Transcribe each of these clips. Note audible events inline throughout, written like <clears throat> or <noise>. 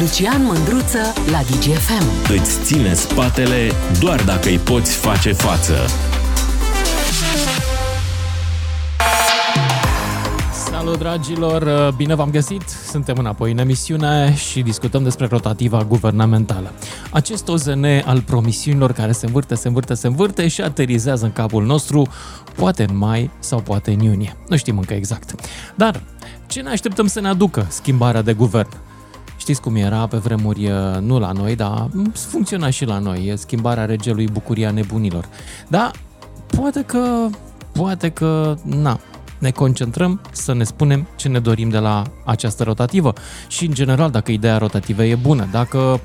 Lucian Mândruță la DGFM. Îți ține spatele doar dacă îi poți face față. Salut dragilor, bine v-am găsit! Suntem înapoi în emisiune și discutăm despre rotativa guvernamentală. Acest OZN al promisiunilor care se învârte, se învârte, se învârte și aterizează în capul nostru, poate în mai sau poate în iunie. Nu știm încă exact. Dar ce ne așteptăm să ne aducă schimbarea de guvern? Știți cum era pe vremuri, nu la noi, dar funcționa și la noi, schimbarea regelui Bucuria Nebunilor. Da, poate că, poate că, na, ne concentrăm să ne spunem ce ne dorim de la această rotativă și, în general, dacă ideea rotativă e bună. Dacă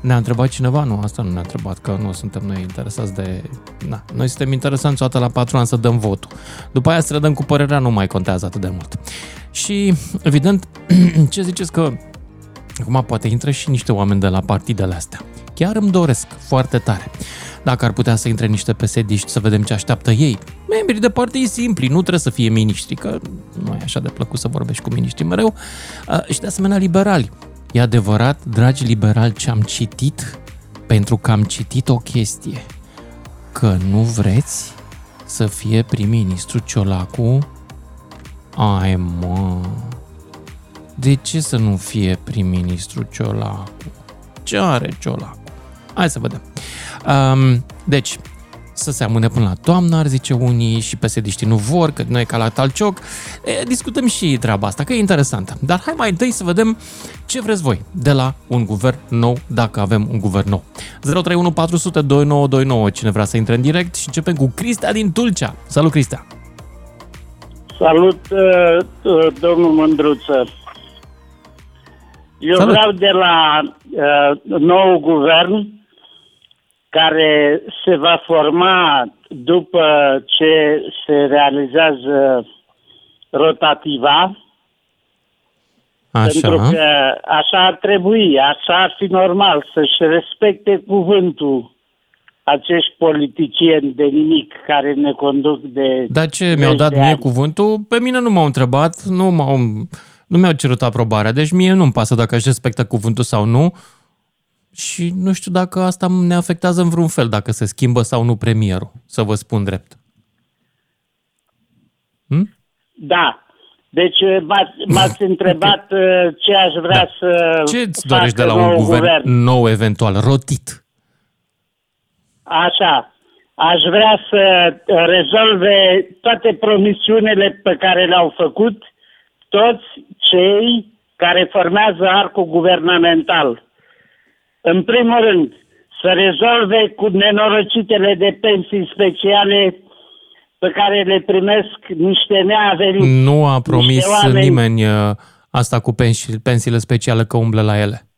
ne-a întrebat cineva, nu, asta nu ne-a întrebat, că nu suntem noi interesați de... Na, noi suntem interesanți o dată la patru ani să dăm votul. După aia să dăm cu părerea nu mai contează atât de mult. Și, evident, <clears throat> ce ziceți că acum poate intră și niște oameni de la partidele astea. Chiar îmi doresc foarte tare dacă ar putea să intre niște psd să vedem ce așteaptă ei. Membrii de partii simpli, nu trebuie să fie miniștri, că nu e așa de plăcut să vorbești cu miniștri mereu, și de asemenea liberali. E adevărat, dragi liberali, ce am citit? Pentru că am citit o chestie. Că nu vreți să fie prim-ministru Ciolacu? Ai, mă... De ce să nu fie prim-ministru Ciolacu? Ce are Ciolacu? Hai să vedem. Um, deci, să se amâne până la toamnă, ar zice unii, și psd nu vor, că noi ca la talcioc. E, discutăm și treaba asta, că e interesantă. Dar hai mai întâi să vedem ce vreți voi de la un guvern nou, dacă avem un guvern nou. 031 400 2929, cine vrea să intre în direct și începem cu Cristea din Tulcea. Salut, Cristea! Salut, uh, uh, domnul Mândruță! Eu Salut. vreau de la uh, nou guvern care se va forma după ce se realizează rotativa. Așa. Pentru că așa ar trebui, așa ar fi normal, să-și respecte cuvântul acești politicieni de nimic care ne conduc de... Dar ce, mi-au dat mie cuvântul? Pe mine nu m-au întrebat, nu, m-au, nu mi-au cerut aprobarea, deci mie nu-mi pasă dacă își respectă cuvântul sau nu și nu știu dacă asta ne afectează în vreun fel, dacă se schimbă sau nu premierul, să vă spun drept. Hm? Da. Deci uh, m-ați, m-ați <laughs> întrebat okay. Uh, ce aș vrea da. să Ce îți dorești de la un guvern, guvern nou eventual, rotit? Așa. Aș vrea să rezolve toate promisiunile pe care le-au făcut toți cei care formează arcul guvernamental în primul rând, să rezolve cu nenorocitele de pensii speciale pe care le primesc niște neaveniți. Nu a promis oameni... nimeni uh, asta cu pensii, pensiile speciale că umblă la ele.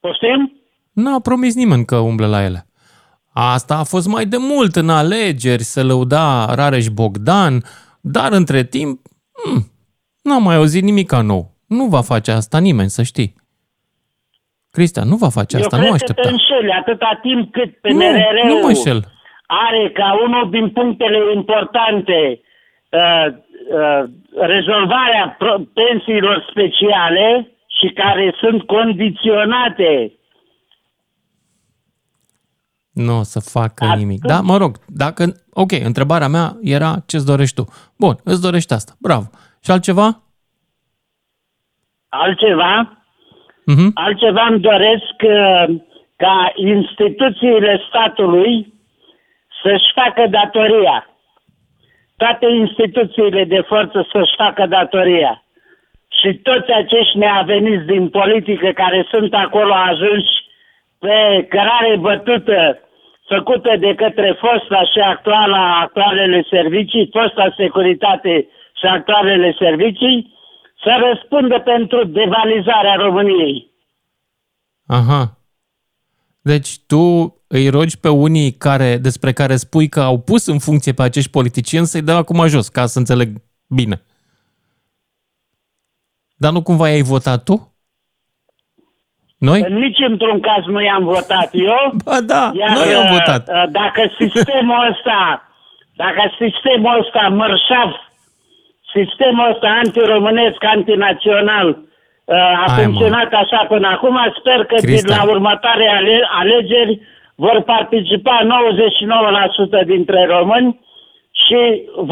Poftim? Nu a promis nimeni că umblă la ele. Asta a fost mai de mult în alegeri, să lăuda Rareș Bogdan, dar între timp, hmm, n-am mai auzit nimic nou. Nu va face asta nimeni, să știi. Cristian, nu va face asta, Eu nu aștepta. Eu înșeli, atâta timp cât PNRR nu, nu mă înșel. are ca unul din punctele importante uh, uh, rezolvarea pensiilor speciale și care sunt condiționate nu o să facă Atunci... nimic. Da, mă rog, dacă... Ok, întrebarea mea era ce-ți dorești tu. Bun, îți dorești asta. Bravo. Și altceva? Altceva? Uh-huh. Altceva îmi doresc uh, ca instituțiile statului să-și facă datoria. Toate instituțiile de forță să-și facă datoria. Și toți acești neaveniți din politică care sunt acolo ajunși pe cărare bătută făcută de către fosta și actuala, actualele servicii, fosta securitate și actualele servicii, să răspundă pentru devalizarea României. Aha. Deci tu îi rogi pe unii care, despre care spui că au pus în funcție pe acești politicieni să-i dea acum jos, ca să înțeleg bine. Dar nu cumva ai votat tu? Noi? Nici într-un caz nu i-am votat eu. <laughs> Ba da, iar, noi am votat. Uh, dacă sistemul ăsta, dacă sistemul ăsta mărșav sistemul ăsta antiromânesc, antinațional uh, a Hai, funcționat așa până acum. Sper că din Cristian. la următoare ale- alegeri vor participa 99% dintre români și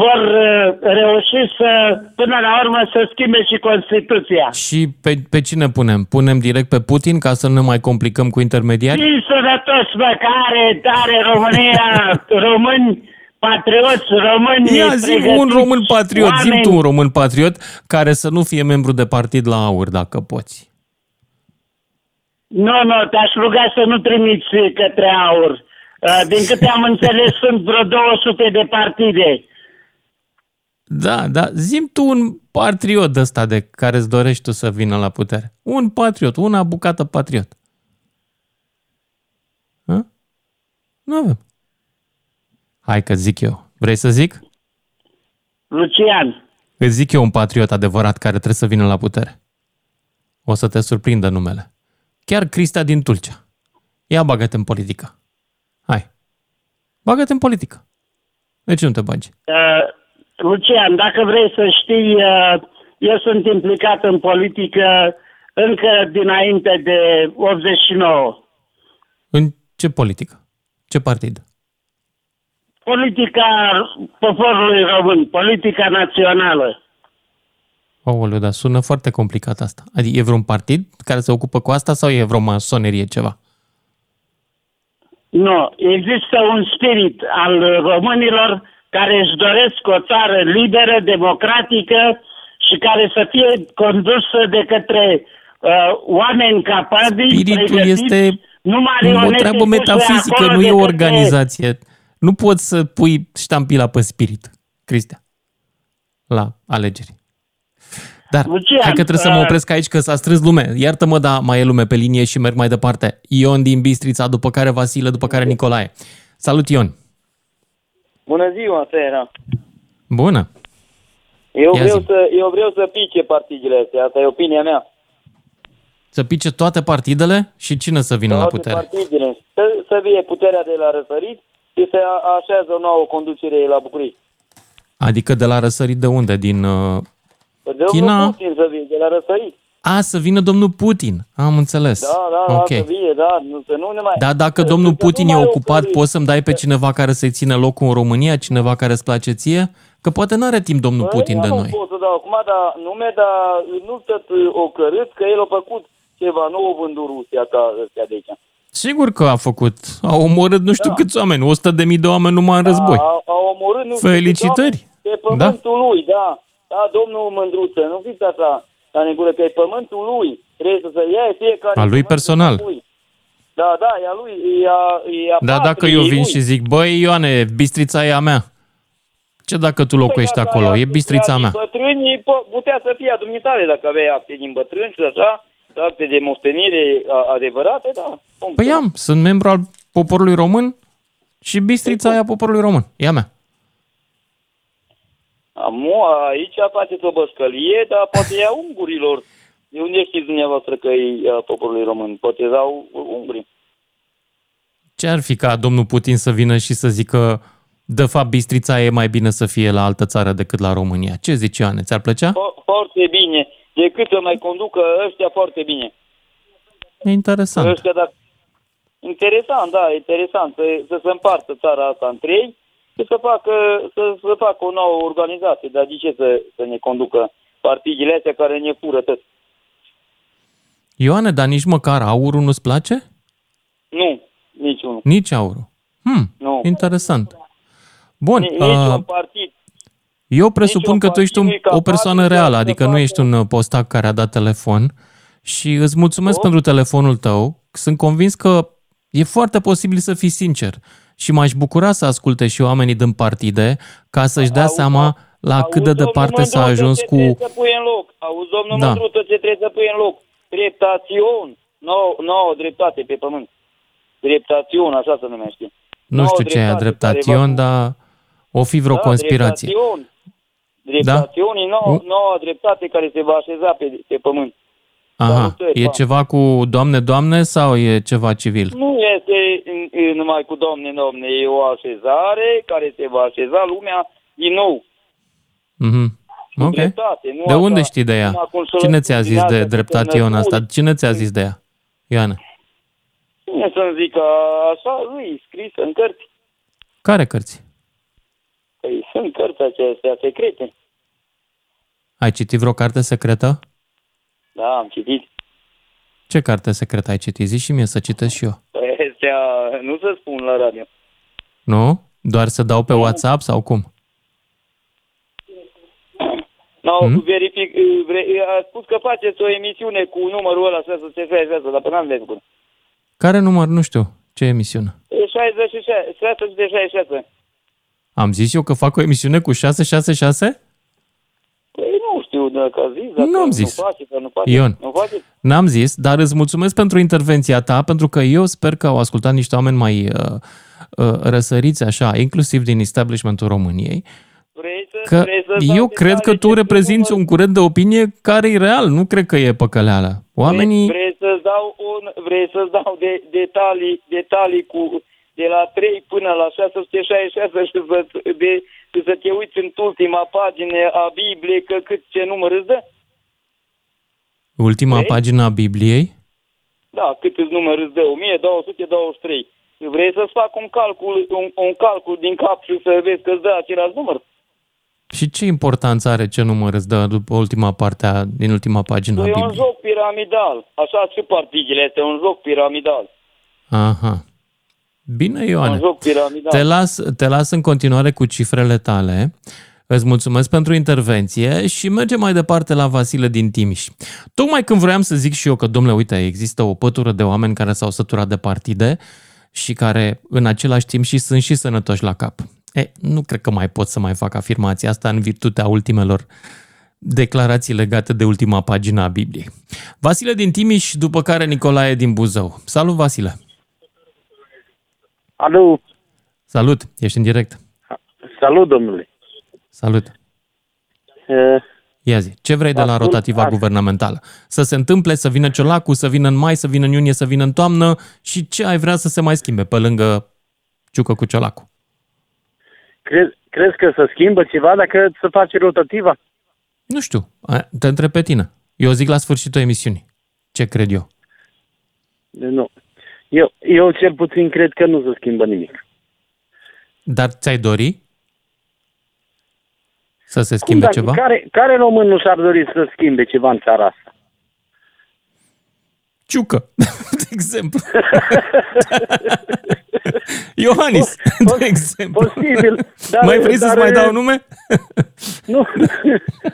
vor uh, reuși să, până la urmă, să schimbe și Constituția. Și pe, pe cine punem? Punem direct pe Putin ca să nu ne mai complicăm cu intermediari? Și sănătos, bă, care tare România, <laughs> români patrioți, români Ia zi un pregătiți, român patriot, zi oameni- tu un român patriot care să nu fie membru de partid la aur, dacă poți. Nu, nu, te-aș ruga să nu trimiți către aur. Uh, Din câte am înțeles, <laughs> sunt vreo 200 de partide. Da, da, zim tu un patriot de ăsta de care îți dorești tu să vină la putere. Un patriot, una bucată patriot. Hă? Nu avem. Hai că zic eu. Vrei să zic? Lucian, Îți zic eu un patriot adevărat care trebuie să vină la putere. O să te surprindă numele. Chiar Cristea din Tulcea. Ia bagă-te în politică. Hai. Bagă-te în politică. De ce nu te bagi? uh, Lucian, dacă vrei să știi, uh, eu sunt implicat în politică încă dinainte de 89. În ce politică? Ce partid? Politica poporului român, politica națională. Aoleu, dar sună foarte complicat asta. Adică e vreun partid care se ocupă cu asta sau e vreo masonerie ceva? Nu, există un spirit al românilor care își doresc o țară liberă, democratică și care să fie condusă de către uh, oameni capabili, Spiritul pregătiți, este nu o marionete treabă puse metafizică, acolo nu de e o către- organizație. Nu poți să pui ștampila pe spirit, Cristea, la alegeri. Dar Lucian, hai că trebuie să mă uh, opresc aici, că s-a strâns lume. Iartă-mă, dar mai e lume pe linie și merg mai departe. Ion din Bistrița, după care Vasile, după care Nicolae. Salut, Ion! Bună ziua, Sera. Bună! Eu Ia vreau, zi. să, eu vreau să pice partidele astea, asta e opinia mea. Să pice toate partidele și cine să vină la Toate putere? partidele. Să, să vie puterea de la răsărit și să a- așează o nouă conducere la București. Adică de la răsărit de unde? Din... Uh... De China? Putin să vie, de la răsărit. A, să vină domnul Putin. Am înțeles. Da, da, ok. da, să vie, da, nu, să nu ne mai... Da, dacă să- domnul să nu Putin e mai ocupat, oferi- poți să-mi dai pe cineva care să-i țină locul în România, cineva care îți place ție? Că poate n-are timp domnul Păi, Putin de nu noi. pot să dau acum dar nume, dar nu tot o cărât că el a făcut ceva, nu o vândut Rusia ca ăstea de aici. Sigur că a făcut. Au omorât nu știu Da. câți oameni, 100 de mii de oameni numai în război. A, a omorât, nu știu Felicitări. câți oameni Pe pământul lui, da. Da, domnul Mândruță, nu fiți așa la negură, că e pământul lui. Trebuie să se ia fiecare... A lui pământ personal. lui. Da, da, e a lui, e a, e a Dar dacă patriei eu vin lui. și zic, băi Ioane, bistrița e a mea. Ce dacă tu locuiești Păi, dacă acolo? ai E bistrița din mea. Bătrâni, po- putea să fie a dumitare dacă aveai acte din bătrâni și așa, acte de moștenire a- adevărate, da. Cum Păi să- am, sunt membru al poporului român și bistrița e a poporului român. E a mea. Amu, aici faceți o băscălie, dar poate e a ungurilor. De unde știți dumneavoastră că e a poporului român? Poate e a ungurii. Ce ar fi ca domnul Putin să vină și să zică de fapt bistrița e mai bine să fie la altă țară decât la România? Ce zici, Ioane? Ți-ar plăcea? Fo- Foarte bine. Decât să mai conducă ăștia foarte bine. E interesant. Ăștia, dacă... Interesant, da, interesant. Să, să se împartă țara asta în trei și să facă, să, să facă o nouă organizație. Dar de ce să, să ne conducă partidele astea care ne fură tot? Ioane, dar nici măcar aurul nu-ți place? Nu, niciunul. Nici aurul. Hmm, Nu. interesant. Bun, Ni- uh, Niciun partid. Eu presupun niciun că tu ești un, partid nu e o capabil persoană să- reală, să adică nu facă- ești un uh, postac care a dat telefon și îți mulțumesc Oh. pentru telefonul tău. Sunt convins că e foarte posibil să fii sincer și m-aș bucura să asculte și oamenii din partide ca să-și dea Auzi, seama la Auzi, cât de domnul departe s-a Mândruță, ajuns ce cu... trebuie să pui în loc. Auzi, domnul Da. da. Mândruță, ce trebuie să pui în loc? Dreptațion. Nouă, nouă dreptate pe pământ. Dreptațion, așa se numește. Nu Nouă știu ce e dreptate dreptation, care va- dar o fi vreo Da, conspirație. Dreptațion. Dreptațion e nouă, U- nouă dreptate care se va așeza pe, pe pământ. Aha, Salutări, e pa. ceva cu Doamne, Doamne sau e ceva civil? Nu este e, numai cu domne, domne, e o așezare care se va așeza lumea din nou. Mhm. Ok. dreptate. Nu De așa, unde știi de ea? numai cum se Cine ți-a zis de lăsturnează dreptate câte Ion asta? născuri. Cine ți-a zis de ea? Ioane. Cine să-mi zică așa? Lui, scris în cărți. Care cărți? Păi sunt cărți acestea secrete. Ai citit vreo carte secretă? Da, am citit. Ce carte secretă ai citit? Zi și mie să citesc și eu. Păi, Astea nu se spun la radio. Nu? Doar să dau pe WhatsApp sau cum? No, Hmm? verific, vre, a spus că faceți o emisiune cu numărul ăla 666, dar până am făcut. Care număr? Nu știu. Ce emisiune? E 66, 666. Am zis eu că fac o emisiune cu 666? Păi nu știu dacă a zis, dacă Nu am zis. nu face, că nu face. Ion. Nu face? N-am zis, dar îți mulțumesc pentru intervenția ta, pentru că eu sper că au ascultat niște oameni mai uh, uh, răsăriți așa, inclusiv din establishmentul României, Vrei să, că vrei să dau eu cred că detalii tu despre reprezinți număr- un curent de opinie care e real, nu cred că e păcăleală. Oamenii... Vrei, vrei să-ți dau, un, vrei să-ți dau de, detalii, detalii cu de la 3 până la 666 și să, de, și să te uiți în ultima pagină a Bibliei că cât ce număr îți dă? Ultima vrei? pagină a Bibliei? Da, cât îți număr îți dă? 1223. Vrei să-ți fac un calcul, un, un calcul din cap și să vezi că îți dă același număr? Și ce importanță are ce număr îți dă după ultima parte a, din ultima pagină a E un Bibliei? joc piramidal. Așa și partidele este un joc piramidal. Aha. Bine, Un Ioane. joc piramidal. Te las, te las în continuare cu cifrele tale. Îți mulțumesc pentru intervenție și mergem mai departe la Vasile din Timiș. Tocmai când vroiam să zic și eu că, domnule, uite, există o pătură de oameni care s-au săturat de partide și care în același timp și sunt și sănătoși la cap. E, nu cred că mai pot să mai fac afirmația asta în virtutea ultimelor declarații legate de ultima pagină a Bibliei. Vasile din Timiș, după care Nicolae din Buzău. Salut, Vasile! Alo, Salut! Ești în direct. salut domnule. Salut! Uh, Ia zi, ce vrei de la Ascult rotativa asta. guvernamentală? Să se întâmple, să vină ciolacul, să vină în mai, să vină în iunie, să vină în toamnă și ce ai vrea să se mai schimbe pe lângă ciucă cu ciolacul? crezi, crezi că să schimbă ceva dacă se face rotativa? Nu știu, a- te întreb pe tine. Eu zic la sfârșitul emisiunii. Ce cred eu? Nu. Eu, eu cel puțin cred că nu se schimbă nimic. Dar ți-ai dori să se schimbe Cum, ceva? Care, care român nu și-ar dori să schimbe ceva în țara asta? Ciucă, <laughs> de exemplu. <laughs> <laughs> Iohannis, de exemplu. Posibil. Dar, Mai vrei să-ți dar, mai dau nume? <laughs> Nu,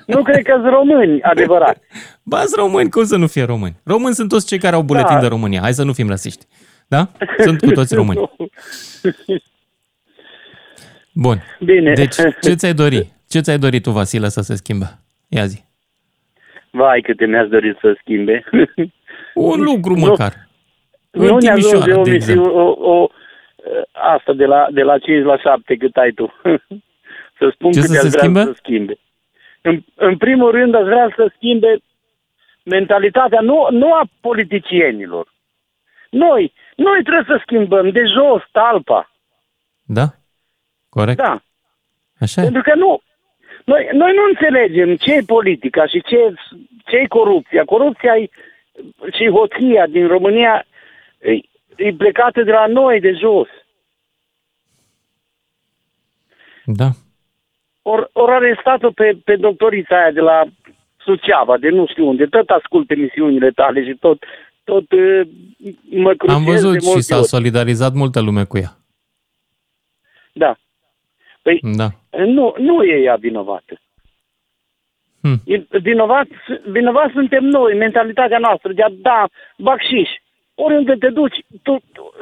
nu cred că sunt români adevărat. Ba, sunt români, cum să nu fie români? Români sunt toți cei care au buletin Da. de România. Hai să nu fim rasiști. Da? Sunt cu toți români. <laughs> Bun. Bine. Deci, ce ți-ai dori? Ce ți-ai dori tu, Vasile, să se schimbe? Ia zi. Vai, câte mi-ați dorit să schimbe. Un lucru Nu. măcar. nu În ne ajunge Timișoara, o, de misiune, exemplu. o, o, asta de la, de la 5 la 7 cât ai tu. <laughs> să spun Ce câte să se aș vrea schimbe? să schimbe. În, în primul rând aș vrea să schimbe mentalitatea nu, nu a politicienilor. Noi, noi trebuie să schimbăm de jos talpa. Da? Corect? Da. Așa e? Pentru că nu. Noi, noi nu înțelegem ce e politica și ce, ce e corupția. Corupția e, și hoția din România e, e plecată de la noi, de jos. Da. Or, or arestat-o pe, pe doctorița aia de la Suceava, de nu știu unde. Tot ascult emisiunile tale și tot, tot uh, mă crucez Am de văzut și multe s-a ori. solidarizat multă lume cu ea. Da. Păi Da. nu, nu e ea vinovată. Hm. E Vinovat, vinovat suntem noi, mentalitatea noastră de a da bacșiș. Oriunde te duci, tu, tu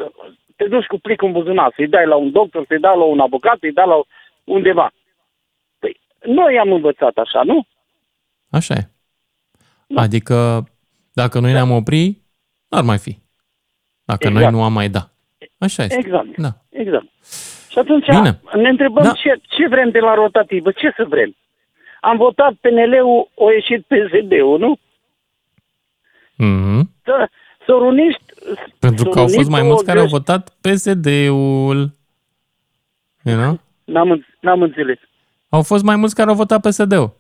te duci cu plicul în buzunar, să-i dai la un doctor, să-i dai la un avocat, să-i dai la undeva. Păi, noi am învățat așa, nu? Așa e. Da. Adică, dacă noi ne-am opri, n-ar mai fi. Dacă Exact. noi nu am mai da. Așa este. Exact. Da. Exact. Și atunci Bine. ne întrebăm Da. ce, ce vrem de la rotativă, ce să vrem. Am votat PNL-ul, o ieșit PSD-ul, nu? Mhm. Să, să runiști... Pentru să că au fost runiți mai două mulți care au găști. votat PSD-ul. You know? N-am, în- n-am înțeles. Au fost mai mulți care au votat PSD-ul.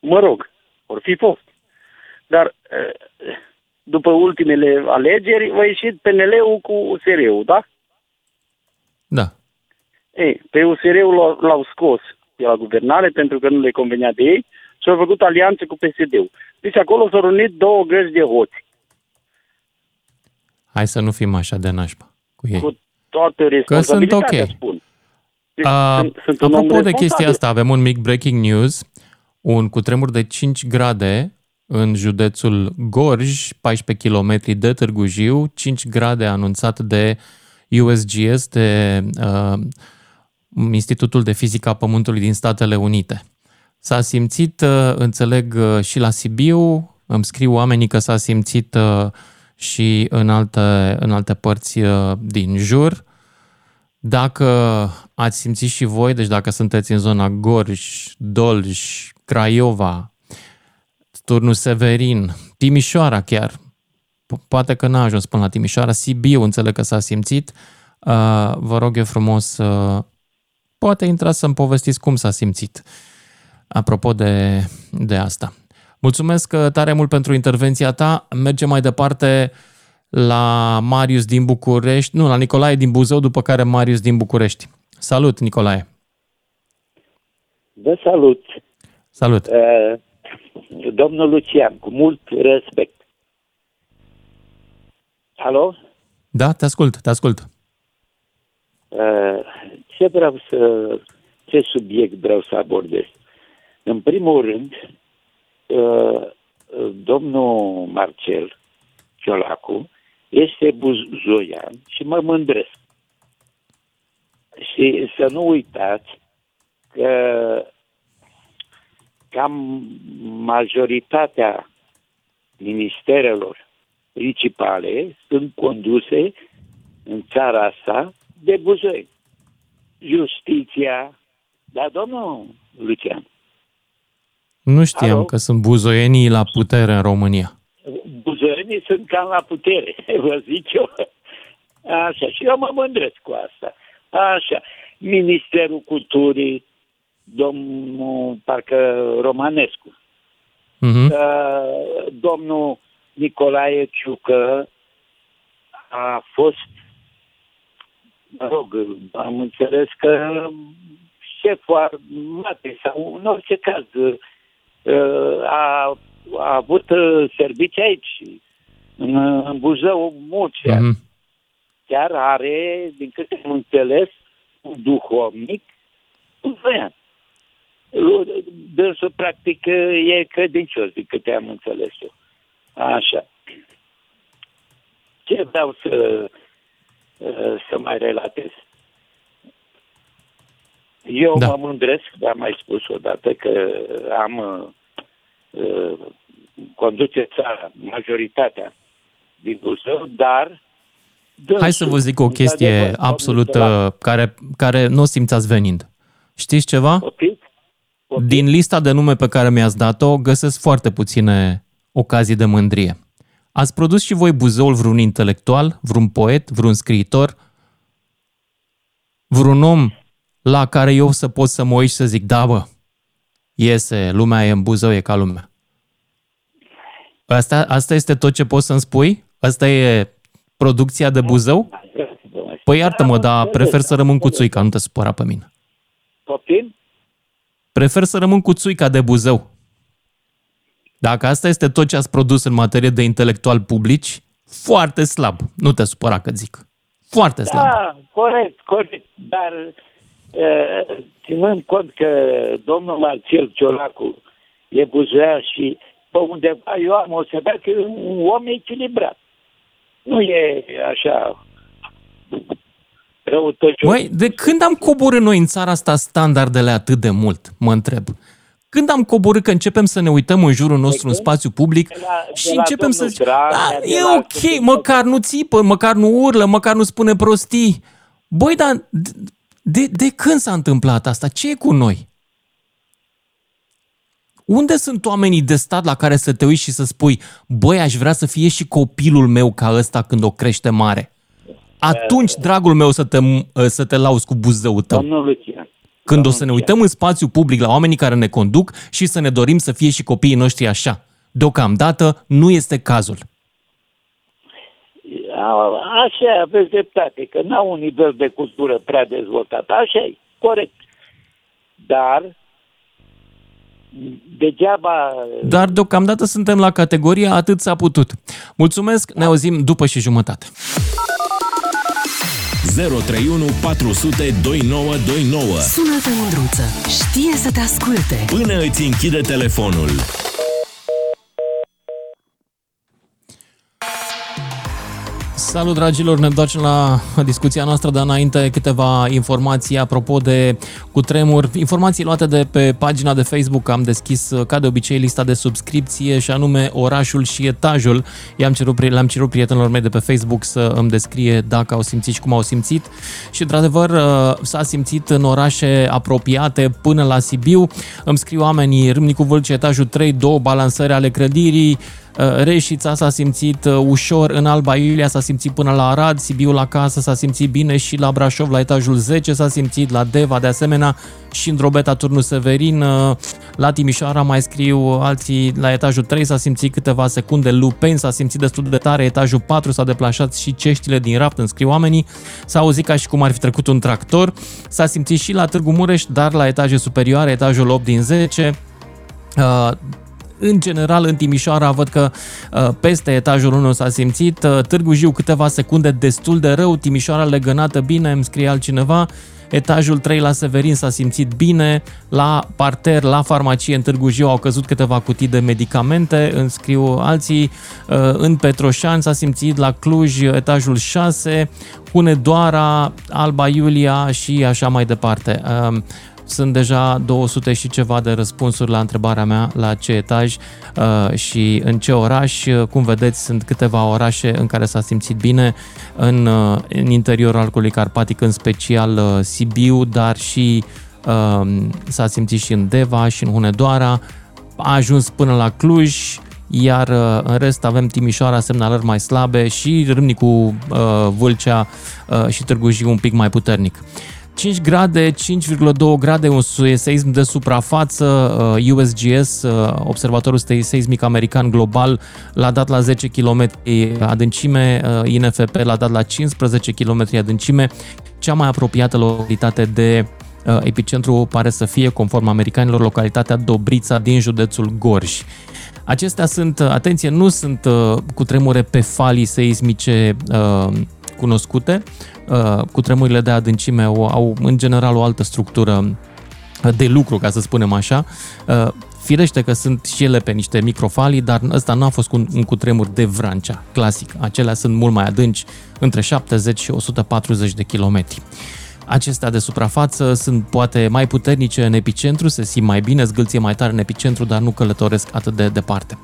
Mă rog, or fi fost. Dar după ultimele alegeri a ieșit PNL-ul cu USR-ul, da? Da. Ei, pe USR-ul l-au, l-au scos de la guvernare pentru că nu le convenea de ei și au făcut alianță cu PSD-ul. Deci acolo s-au unit două grăzi de hoți. Hai să nu fim așa de nașpa cu ei. Cu toată responsabilitatea, Că sunt ok. spun. Deci A, sunt, sunt un om apropo de responsabil. chestia asta, avem un mic breaking news. Un cutremur de 5 grade în județul Gorj, 14 km de Târgu Jiu, 5 grade anunțat de USGS, de uh, Institutul de Fizică a Pământului din Statele Unite. S-a simțit, uh, înțeleg, uh, și la Sibiu, îmi scriu oamenii că s-a simțit uh, și în alte, în alte părți uh, din jur. Dacă ați simțit și voi, deci dacă sunteți în zona Gorj, Dolj, Craiova, Turnul Severin, Timișoara chiar, po- poate că n-a ajuns până la Timișoara, Sibiu înțeleg că s-a simțit, uh, vă rog eu frumos, uh, poate intrați să-mi povestiți cum s-a simțit, apropo de, de asta. Mulțumesc uh, tare mult pentru intervenția ta, mergem mai departe la Marius din București, nu, la Nicolae din Buzău, după care Marius din București. Salut, Nicolae! Vă salut, Salut! uh, domnul Lucian, cu mult respect. Alo? Da, te ascult, te ascult. Uh, ce vreau să... Ce subiect vreau să abordez? În primul rând, uh, domnul Marcel Ciolacu este buzoian și mă mândresc. Și să nu uitați că cam majoritatea ministerelor principale sunt conduse în țara asta de buzoi. Justiția, da, domnul Lucian, Nu știam Alo? că sunt buzoienii la putere în România. buzoienii sunt cam la putere, <laughs> vă zic eu. Așa, și eu mă mândresc cu asta. Așa, Ministerul Culturii, domnul parcă Romanescu, Mhm. uh, domnul Nicolae Ciucă a fost, mă rog, am înțeles că șeful armatei sau în orice caz uh, a, a avut uh, servicii aici, în, în Buzău, mulți ani. Mhm. Chiar are, din câte am înțeles, un duhovnic buzoian. Dânsul, practic, e credincios, din câte am înțeles eu. Așa. Ce vreau să, să mai relatez? Eu Da. da. mă mândresc, am mai spus odată, că am uh, conduce țara, majoritatea din Buzău, dar Hai să vă zic o chestie într-adevăr, absolut domnul uh, care, care nu o simțați venind. Știți ceva? Poftim? Poftim? Din lista de nume pe care mi-ați dat-o, găsesc foarte puține ocazii de mândrie. Ați produs și voi Buzăul vreun intelectual, vreun poet, vreun scriitor, vreun om la care eu să pot să mă uit și să zic, da bă, iese, lumea e în Buzău, e ca lumea. Asta, asta este tot ce poți să-mi spui? Asta e producția de Buzău? Păi iartă-mă, dar prefer să rămân cu țuica, nu te supăra pe mine. Poftim? Prefer să rămân cu țuica de Buzău. Dacă asta este tot ce ați produs în materie de intelectual publici, foarte slab. Nu te supăra că zic. Foarte slab. Da, corect, corect. Dar uh, ținând cont că domnul Marcel Ciolacu e buzoian și pe undeva eu am observat că e un om echilibrat. Nu e așa răutăcios. Băi, de când am coborât noi în țara asta standardele atât de mult, mă întreb? Când am coborât că începem să ne uităm în jurul nostru în spațiu public De la- de și la începem să domnul zicem, Dragnea, da, de e la ok, domnul- măcar nu țipă, măcar nu urlă, măcar nu spune prostii. Băi, dar de, de, de când s-a întâmplat asta? Ce e cu noi? Unde sunt oamenii de stat la care să te uiți și să spui, băi, aș vrea să fie și copilul meu ca ăsta când o crește mare? Atunci, dragul meu, să te, să te lauzi cu buzăul tău. Domnul Lucian, când o să ne uităm în spațiu public la oamenii care ne conduc și să ne dorim să fie și copiii noștri așa. Deocamdată nu este cazul. Așa aveți dreptate, că n-au un nivel de cultură prea dezvoltat. Așa e, corect. Dar degeaba... Dar deocamdată suntem la categoria atât s-a putut. Mulțumesc, ne auzim după și jumătate. 031 400 2929 Sună-te, Mândruță. Știe să te asculte. Până îți închide telefonul. Salut dragilor, ne întoarcem la discuția noastră de înainte câteva informații apropo de cutremur. Informații luate de pe pagina de Facebook, am deschis ca de obicei lista de subscripție și anume orașul și etajul. I-am cerut, le-am cerut prietenilor mei de pe Facebook să îmi descrie dacă au simțit și cum au simțit și într-adevăr s-a simțit în orașe apropiate până la Sibiu. Îmi scriu oamenii Râmnicu Vâlcea, etajul 3, două balansări ale clădirii, Uh, Reșița s-a simțit uh, ușor, în Alba Iulia s-a simțit până la Arad, Sibiu la casă s-a simțit bine și la Brașov la etajul 10 s-a simțit, la Deva de asemenea și în Drobeta Turnul Severin, uh, la Timișoara mai scriu alții la etajul 3 s-a simțit câteva secunde, Lupeni s-a simțit destul de tare, etajul 4 s-a deplasat și ceștile din raft, îmi scriu oamenii, s-a auzit ca și cum ar fi trecut un tractor, s-a simțit și la Târgu Mureș, dar la etaje superioare, etajul 8 din 10, în general, în Timișoara văd că uh, peste etajul 1 s-a simțit. Uh, Târgu Jiu câteva secunde destul de rău, Timișoara legănată bine, îmi scrie altcineva. Etajul 3 la Severin s-a simțit bine, la parter, la farmacie în Târgu Jiu au căzut câteva cutii de medicamente, îmi scriu alții, uh, în Petroșan s-a simțit la Cluj etajul 6, Hunedoara, Alba Iulia și așa mai departe. Sunt deja 200 și ceva de răspunsuri la întrebarea mea la ce etaj uh, și în ce oraș. Cum vedeți, sunt câteva orașe în care s-a simțit bine în, uh, în interiorul arcului carpatic, în special uh, Sibiu, dar și uh, s-a simțit și în Deva și în Hunedoara. A ajuns până la Cluj, iar uh, în rest avem Timișoara, semnalări mai slabe și Râmnicu, uh, Vâlcea uh, și Târgu Jiu un pic mai puternic. 5 grade, 5,2 grade, un seism de suprafață, USGS, uh, uh, Observatorul Seismic American Global, l-a dat la 10 km adâncime, uh, INFP l-a dat la 15 km adâncime, cea mai apropiată localitate de epicentru pare să fie, conform americanilor, localitatea Dobrița din județul Gorj. Acestea sunt, atenție, nu sunt cu tremure pe falii seismice cunoscute, Uh, cu tremurile de adâncime au, au în general o altă structură de lucru, ca să spunem așa. Uh, firește că sunt și ele pe niște microfalii, dar ăsta nu a fost un, un cutremur de vrancea, clasic. Acelea sunt mult mai adânci, între 70 și 140 de kilometri. Acestea de suprafață sunt poate mai puternice în epicentru, se simt mai bine, zgâlție mai tare în epicentru, dar nu călătoresc atât de departe.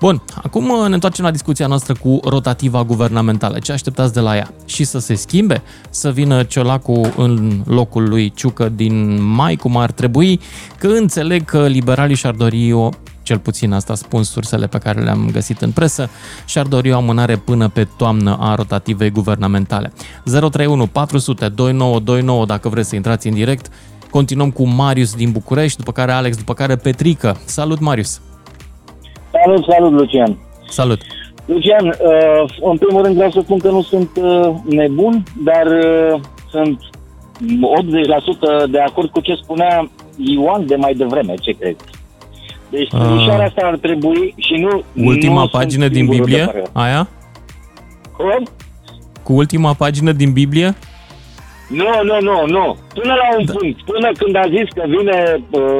Bun, acum uh, ne întoarcem la discuția noastră cu rotativa guvernamentală. Ce așteptați de la ea? Și să se schimbe? Să vină Ciolacu în locul lui Ciucă din mai, cum ar trebui? Că înțeleg că liberalii și-ar dori o cel puțin asta spun sursele pe care le-am găsit în presă, și-ar dori o amânare până pe toamnă a rotativei guvernamentale. 031 400 2929 dacă vreți să intrați în direct. Continuăm cu Marius din București, după care Alex, după care Petrică. Salut, Marius! Salut, salut, Lucian. Salut. Lucian, uh, în primul rând vreau să spun că nu sunt uh, nebun, dar uh, sunt 80% de acord cu ce spunea Ioan de mai devreme, ce cred. Deci uh, asta ar trebui și nu... Ultima nu pagină din Biblie? Aia? Cum? Cu ultima pagină din Biblie? Nu, nu, nu, nu. Până la un da. punct, până când a zis că vine uh,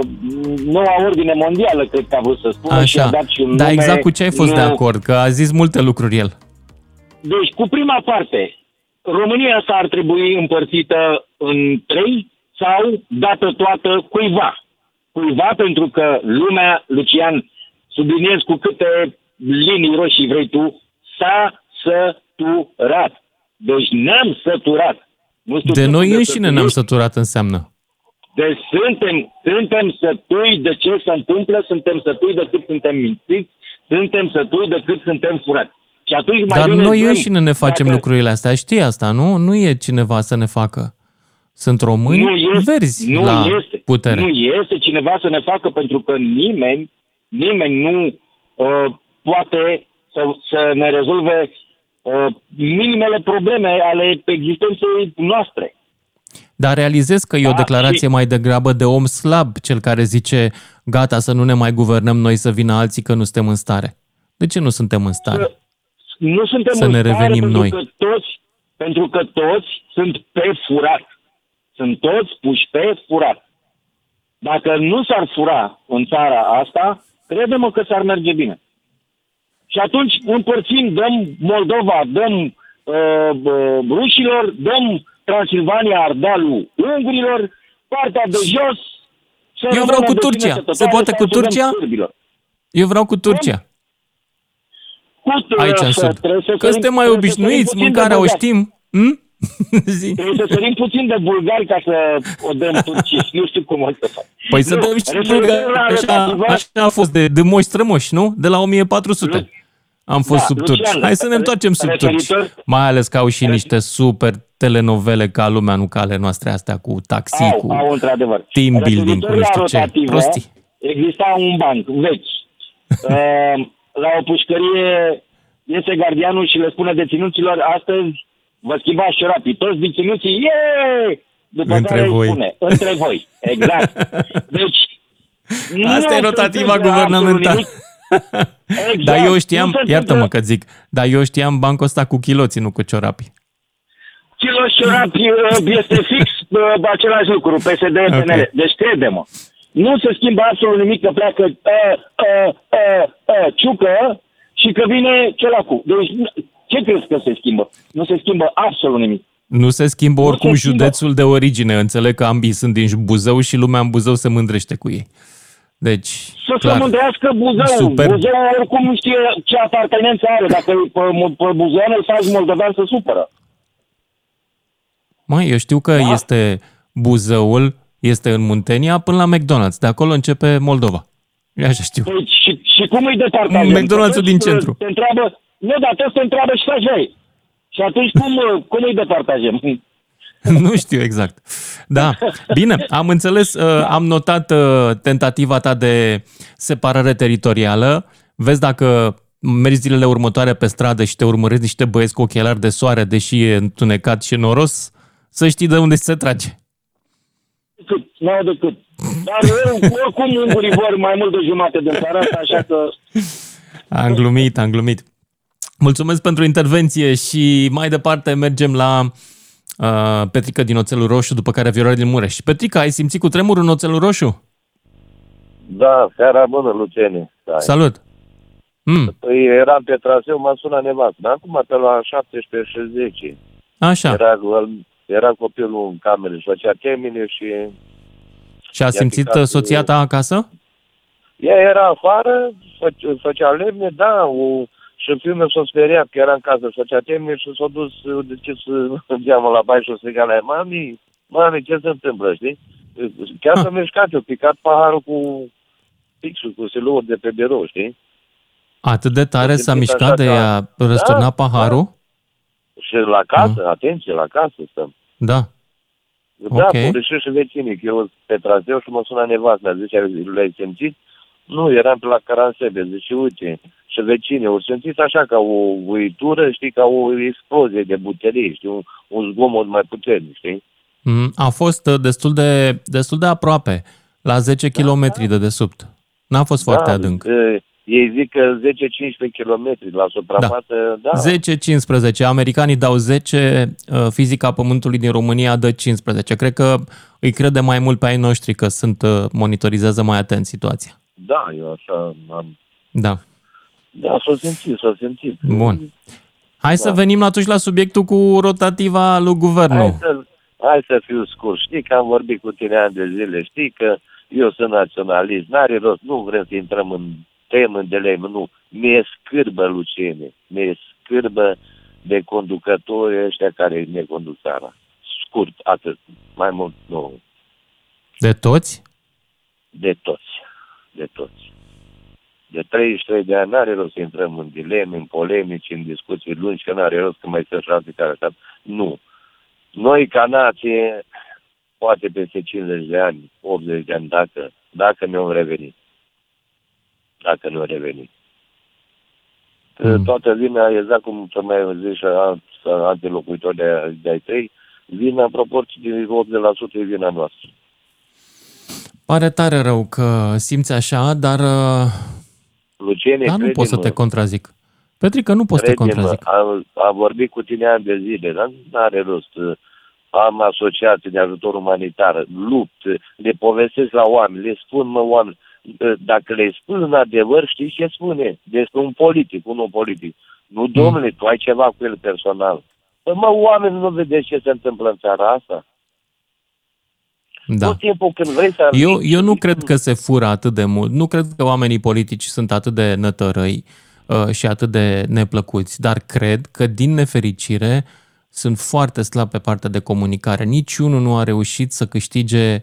noua ordine mondială, cred că a vrut să spună Așa. și a dat și un Da, nume, exact cu ce ai fost nu... de acord, că a zis multe lucruri el. Deci, cu prima parte, România asta ar trebui împărțită în trei sau dată toată cuiva. Cuiva pentru că lumea, Lucian, subliniez cu câte linii roșii vrei tu, s-a săturat. Deci ne-am săturat. Nu știu de noi înșine ne-am săturat înseamnă. Deci suntem, suntem sătui de ce se întâmplă, suntem sătui de cât suntem mințiți, suntem sătui de cât suntem furați. Și atunci Dar noi înșine ne facem dacă... lucrurile astea, știi asta, nu? Nu e cineva să ne facă. Sunt români nu este, verzi nu la este, putere. Nu este cineva să ne facă pentru că nimeni, nimeni nu uh, poate să, să ne rezolve uh, minimele probleme ale existenței noastre. Dar realizez că e o Da, declarație și- mai degrabă de om slab, cel care zice gata să nu ne mai guvernăm noi, să vină alții că nu suntem în stare. De ce nu suntem în stare? Nu suntem Să în ne stare revenim pentru noi. Că toți, pentru că toți sunt pe furat. Sunt toți puși pe furat. Dacă nu s-ar fura în țara asta, crede-mă că s-ar merge bine. Și atunci împărțim, dăm Moldova, dăm uh, uh, rușilor, dăm Transilvania, Ardealul ungurilor, partea de jos... să Eu vreau rămână cu de sine Turcia. stătătoare Se poate sau cu să dăm Turcia? sârbilor. Eu vreau cu Turcia. Cu Aici în să- sud. trebuie să Că sărim- suntem mai trebuie să sărim obișnuiți, puțin de mâncarea o bulgari. știm. Hm? <laughs> Zi. Trebuie să sărim puțin de bulgari ca să o dăm turcii. Nu știu cum o să fac. Păi să Nu, dăm și referitor bulgari. la Așa, rotativă, așa a fost de, de moși strămoși, nu? De la 1400. Am fost Da, sub Lucian, turci. Hai să ne întoarcem sub turci. referitor- Mai ales că au și niște super telenovele ca lumea, nu ca ale noastre astea cu taxi, Au, cu au, într-adevăr. team building, cu Referitor nu la știu ce. rotativă, Prostii. Exista un banc vechi. Uh, <laughs> la o pușcărie iese gardianul și le spune deținuților, astăzi vă schimbați șorapii. Toți deținuții, ie! După Între care voi. îi spune, între voi. Exact. <laughs> Deci, nu Asta e se rotativa întâmplă guvernamentală. Absolut nimic. Exact. Dar eu Nu știam, se întâmplă iartă-mă că zic, dar eu știam bancul ăsta cu chiloții, nu cu ciorapii. Kilo șorapi uh, este fix uh, același lucru, PSD, PNL. Deci crede-mă. Nu se schimbă absolut nimic că pleacă uh, uh, uh, uh, ciucă și că vine celacu. Deci ce crezi că se schimbă? Nu se schimbă absolut nimic. Nu se schimbă Nu oricum se schimbă. județul de origine. Înțeleg că ambii sunt din Buzău și lumea în Buzău se mândrește cu ei. Deci, Să clar. se mândrească Buzău. Super. Buzău oricum nu știe ce apartenență are. Dacă e pe, pe Buzău îl faci moldovean să supără. Măi, eu știu că Da. este Buzăul, este în Muntenia până la McDonald's. De acolo începe Moldova. Eu așa știu. Păi, și, și cum îi departajăm? McDonald's-ul Toți, din uh, centru. Te întreabă, nu, dar toți te întreabă și așa e. Și atunci cum, uh, cum îi departajăm? <laughs> nu știu exact. Da, bine, am înțeles, uh, am notat uh, tentativa ta de separare teritorială. Vezi dacă mergi zilele următoare pe stradă și te urmăresc niște băieți cu ochelari de soare, deși e întunecat și noros, să știi de unde se trage. Cât, nu au decât. Dar eu, oricum ungurii vor mai mult de jumate din țara asta, așa că Am glumit, am glumit. Mulțumesc pentru intervenție și mai departe mergem la uh, Petrica din Oțelul Roșu, după care Viorel din Mureș. Petrica, ai simțit cu tremur în Oțelul Roșu? Da, seara bună, Luciene. Da. Salut! Mm, Păi eram pe traseu, m-a sunat nevastă. Dar acum pe la 17 și 10. așa. Era, era copilul în cameră și făcea temine și Și a i-a simțit picat, uh, soția ta acasă? ea era afară, făcea, făcea lemne, da, o, și fiul meu s-a speriat că era în casă, făcea temne și s-a dus deschis geamul la baie și o striga la ea, mami, mami, ce se întâmplă, știi? Chiar Ah. s-a mișcat, a picat paharul cu pixul, cu siluul de pe birou, știi? Atât de tare S-a s-a simțit mișcat de așa a ca- răsturna Da, paharul? Și la casă, atenție, la casă stăm. Da. Da, Ok. okay. și și vecinii, că eu pe traseu și mă sună nevastă, zice, le-ai simțit? Nu, eram pe la Caransebe, zice, uite, și vecinii, au simțit așa ca o uitură, știi, ca o explozie de buterii, știi, un, un zgomot mai puternic, știi? Mm, A fost uh, destul de, destul de aproape, la 10 km de desubt. N-a fost foarte da, adânc. că Ei zic că 10-15 km la suprafață, da. da. 10-15. Americanii dau 10, uh, fizica Pământului din România dă 15. Cred că îi crede mai mult pe ai noștri că sunt uh, monitorizează mai atent situația. Da, eu așa am... Da. Da, s-a simțit, s-a simțit. Bun. Hai da. să venim atunci la subiectul cu rotativa lui guvernul. Hai să, hai să fiu scurt. Știi că am vorbit cu tine ani de zile. Știi că eu sunt naționalist. N-are rost. Nu vrem să intrăm în temă de lemn. Nu. Mi-e scârbă, Luciene. Mi-e scârbă de conducători ăștia care ne conduc țara. Scurt, atât. Mai mult, nu. De toți? De toți. De toți. De 33 de ani n-are rost să intrăm în dileme, în polemici, în discuții lungi, că n-are rost că mai sunt și alții care așa. Nu. Noi, ca nație, poate peste 50 de ani, 80 de ani, dacă, dacă ne-au revenit. Dacă ne-au revenit. Mm. Toată vina, exact cum să mai zis și alte locuitori de, de ai tăi, vina în proporție de 80% e vina noastră. Pare tare rău că simți așa, dar, Luciene, dar nu pot să te contrazic. Petrică, nu pot să te contrazic. Am, am vorbit cu tine ani de zile, dar nu are rost. Am asociații de ajutor umanitar, lupt, le povestesc la oameni, le spun, mă, oameni, dacă le spun în adevăr, știți ce spune? Despre un politic, un om politic. Nu, domnule, mm. tu ai ceva cu el personal. Păi, mă, oameni, nu vedeți ce se întâmplă în țara asta? Da. Tot timpul când vrei să... Eu, eu nu cred că se fură atât de mult. Nu cred că oamenii politici sunt atât de nătărăi uh, și atât de neplăcuți, dar cred că, din nefericire, sunt foarte slabi pe partea de comunicare. Niciunul nu a reușit să câștige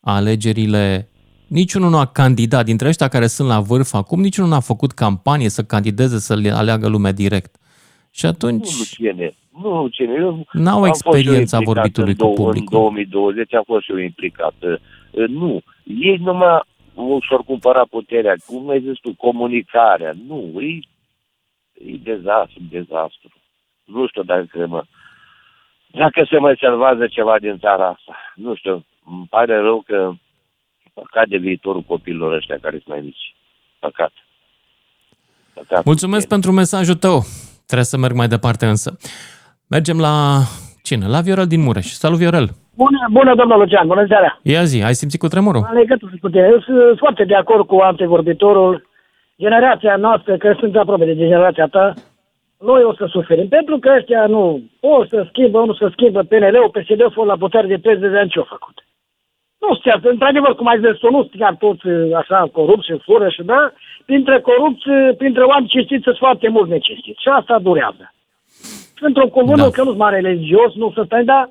alegerile niciunul nu a candidat, dintre ăștia care sunt la vârf acum, niciunul nu a făcut campanie să candideze, să le aleagă lumea direct. Și atunci... Nu, Luciene, nu, Luciene, eu N-au experiența vorbitului cu publicul. În 2020 am fost și eu implicat. Nu, ei numai și-or cumpăra puterea, cum ai zis tu, comunicarea. Nu, e, e dezastru, dezastru. Nu știu dacă mă, dacă se mai salvează ceva din țara asta. Nu știu, îmi pare rău că păcat de viitorul copiilor ăștia care sunt mai mici. Păcat. Păcat. Mulțumesc pentru mesajul tău. Trebuie să merg mai departe însă. Mergem la cine? La Viorel din Mureș. Salut, Viorel! Bună, bună domnul Lucian, bună seara! Ia zi, ai simțit cu tremurul? În legătură cu tine. Eu sunt foarte de acord cu antevorbitorul. Generația noastră, că sunt aproape de generația ta, noi o să suferim. Pentru că ăștia nu o să schimbă, nu să schimbă PNL-ul, PSD-ul la putere de 30 de ani ce-au făcut. Nu știu, într-adevăr, cum ai zis, nu chiar toți așa corupți și fură și da, printre corupți, printre oameni cinstiți sunt foarte mult necestiți și asta durează. Într-un cuvânt, da. că nu-s mai religios, nu să stai, dar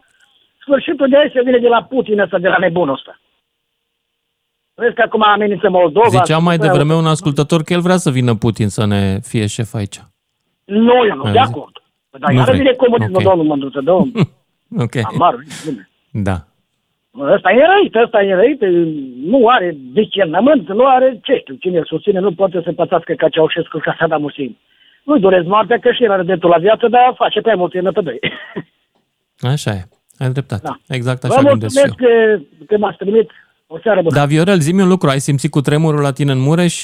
sfârșitul de aici se vine de la Putin ăsta, de la nebunul ăsta. Vezi că acum amenință Moldova. Zicea mai devreme un ascultător că el vrea să vină Putin să ne fie șef aici. Nu, eu nu, de acord. Dar iară vine comunismul, okay. domnul Mândruță, domnul. <laughs> ok. Amar, da. Ăsta e răit, ăsta e răit, nu are discernământ, nu are, ce știu, cine îl susține, nu poate să pățească ca Ceaușescu, ca Saddam Hussein. Nu-și doresc moartea, că și el are dreptul la viață, dar face prea mult în pe doi. <laughs> Așa e, ai dreptate. Da. Exact așa Vă gândesc eu. că, că m-ați primit o seară bună. Da, Viorel, zi un lucru, ai simțit cu tremurul la tine în Mureș?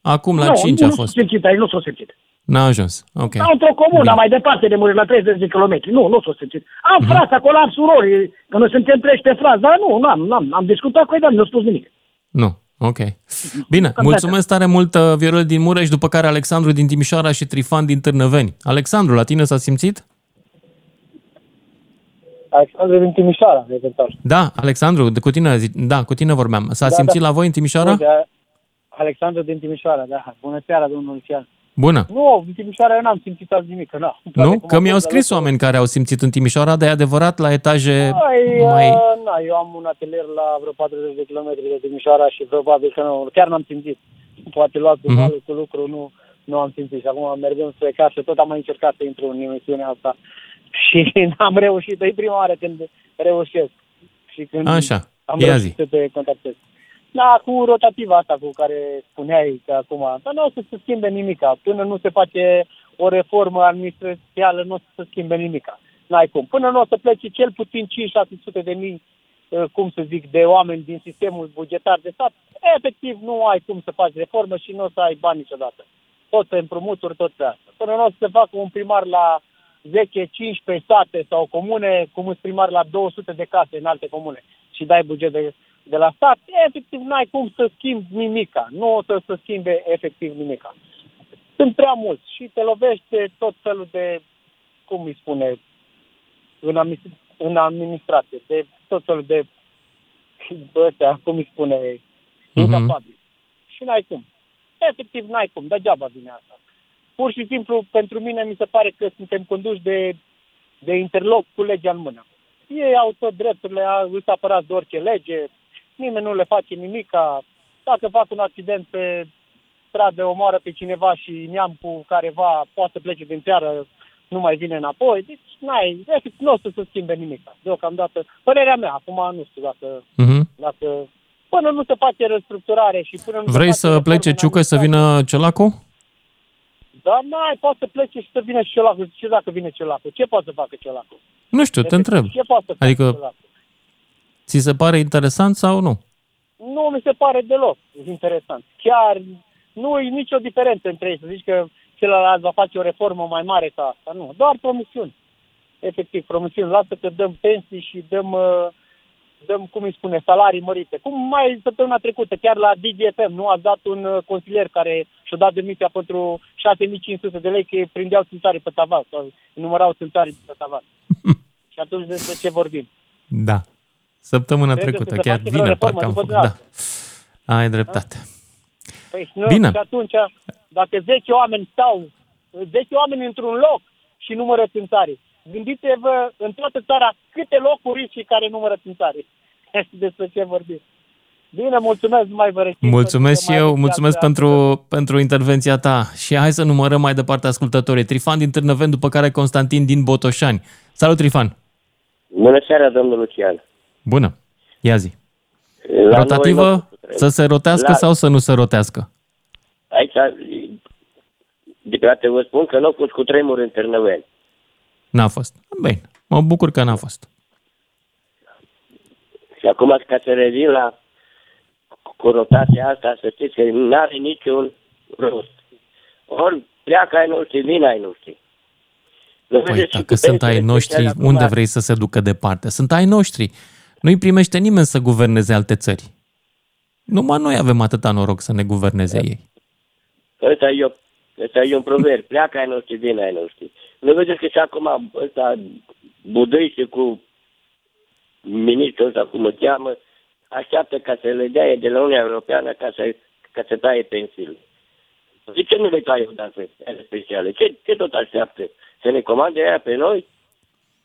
Acum, la nu, 5 nu a fost. Nu, simțit, aici nu s-a simțit. N-a ajuns, ok. Da, într-o comună, Bine. mai departe de Mureș, la 30 de kilometri. Nu, nu s-a simțit. Am uh-huh. frați acolo, am surori, că noi suntem 13 frați, dar nu, n-am, n-am, am discutat cu ei, dar nu a spus nimic. Nu, ok. Bine, mulțumesc tare mult, uh, Viorel din Mureș, după care Alexandru din Timișoara și Trifan din Târnăveni. Alexandru, la tine s-a simțit? Alexandru din Timișoara, de Da, Alexandru, de cu tine, da, cu tine vorbeam. S-a da, simțit da. la voi în Timișoara? Alexandru din Timișoara, da. Bună seara, domnul Lucian. Bună. Nu, în Timișoara eu n-am simțit azi nimic, nu. Nu? Că mi-au scris oameni care au simțit în Timișoara, dar e adevărat la etaje Ai, mai... Uh, na, eu am un atelier la vreo 40 de kilometri de Timișoara și probabil că nu, chiar n-am simțit. Poate luat cu uh-huh. cu lucru, nu, nu am simțit. Și acum mergând spre casă, tot am mai încercat să intru în emisiunea asta <laughs> și n-am reușit. E prima oară când reușesc. Și când Așa, am Ia reușit zi. să te contactez. Da, cu rotativa asta cu care spuneai că acum, dar nu o să se schimbe nimica. Până nu se face o reformă administrațială, nu o să se schimbe nimica. N-ai cum. Până nu o să plece cel puțin 5-600 de mii, uh, cum să zic, de oameni din sistemul bugetar de stat, efectiv nu ai cum să faci reformă și nu o să ai bani niciodată. Tot pe împrumuturi, tot pe asta. Până nu o să se facă un primar la 10-15 state sau comune, cum un primar la 200 de case în alte comune și dai buget de de la stat, efectiv n-ai cum să schimbi nimica. Nu o să se schimbe efectiv nimica. Sunt prea mulți și te lovește tot felul de, cum îi spune, în, în administrație, de tot felul de ăstea, cum îi spune, uh-huh. incapabil. Și n-ai cum. Efectiv n-ai cum, degeaba vine asta. Pur și simplu, pentru mine mi se pare că suntem conduși de, de interloc cu legea în mână. Ei au tot drepturile, îți apărați de orice lege, nimeni nu le face nimic. Dacă fac un accident pe stradă, omoară pe cineva și neam cu careva, poate să plece din țară nu mai vine înapoi. Deci, n-ai, efectiv, nu o să se schimbe nimic. Deocamdată, părerea mea, acum nu știu dacă, Uh-huh. dacă până nu se face restructurare și până nu Vrei se să face plece reforme în Ciucă să administrație- vină Ciolacu? Dar n-ai, poate să plece și să vină Ciolacu. Ce dacă vine Ciolacu? Ce poate să facă Ciolacu? Nu știu, te Efectiv, întreb. Ce poate să facă Adică- Ciolacu? Ți se pare interesant sau nu? Nu mi se pare deloc interesant. Chiar nu e nicio diferență între ei. Să zici că celălalt va face o reformă mai mare ca asta. Nu, doar promisiuni. Efectiv, promisiuni. Lasă că dăm pensii și dăm, uh, dăm cum îi spune, salarii mărite. Cum mai săptămâna trecută, chiar la DGFM, nu a dat un uh, consilier care și-a dat demisia pentru 6500 de lei că îi prindeau țânțarii pe tavan sau numărau țânțarii pe tavan. <laughs> și atunci despre ce vorbim? Da. Săptămâna Cred că trecută, se chiar face vreo vineri, reformă parcă am după făcut. Da. dumneavoastră. Ai dreptate. Păi nu, Bine. și atunci, dacă 10 oameni stau, 10 oameni într-un loc și numără țânțarii, gândiți-vă în toată țara câte locuri și care numără țânțarii. <laughs> Despre ce vorbim. Bine, mulțumesc, nu mai vă rețin. Mulțumesc și pentru că mai eu, aveți mulțumesc viață. pentru, pentru intervenția ta. Și hai să numărăm mai departe ascultătorii. Trifan din Târnăveni, după care Constantin din Botoșani. Salut, Trifan! Bună seara, domnul Lucian. Bună! Ia zi. La Rotativă, noi nu- să se rotească La- sau să nu se rotească? Aici, de toate vă spun că nu au fost cu tremur în Târnăveni. N-a fost. Bine, mă bucur că n-a fost. Și acum, ca să revin la cu rotația asta, să știți că nu are niciun rost. Ori pleacă ai noștri, vin ai noștri. Nu Păi vedeți și dacă cu sunt ai pensiile noștri, speciale acum- unde vrei să se ducă departe? Sunt ai noștri. Nu-i primește nimeni să guverneze alte țări. Numai noi avem atâta noroc să ne guverneze ei. Ăsta e, o, ăsta e un proverb. Pleacă ai noștri, vin ai noștri. Nu vedeți că și acum ăsta budăiește cu ministrul ăsta, cum îl cheamă, așteaptă ca să le dea de la Uniunea Europeană ca să, ca să taie pensiile. De ce nu le taie odată ele speciale? Ce, ce tot așteaptă? Să ne comande aia pe noi?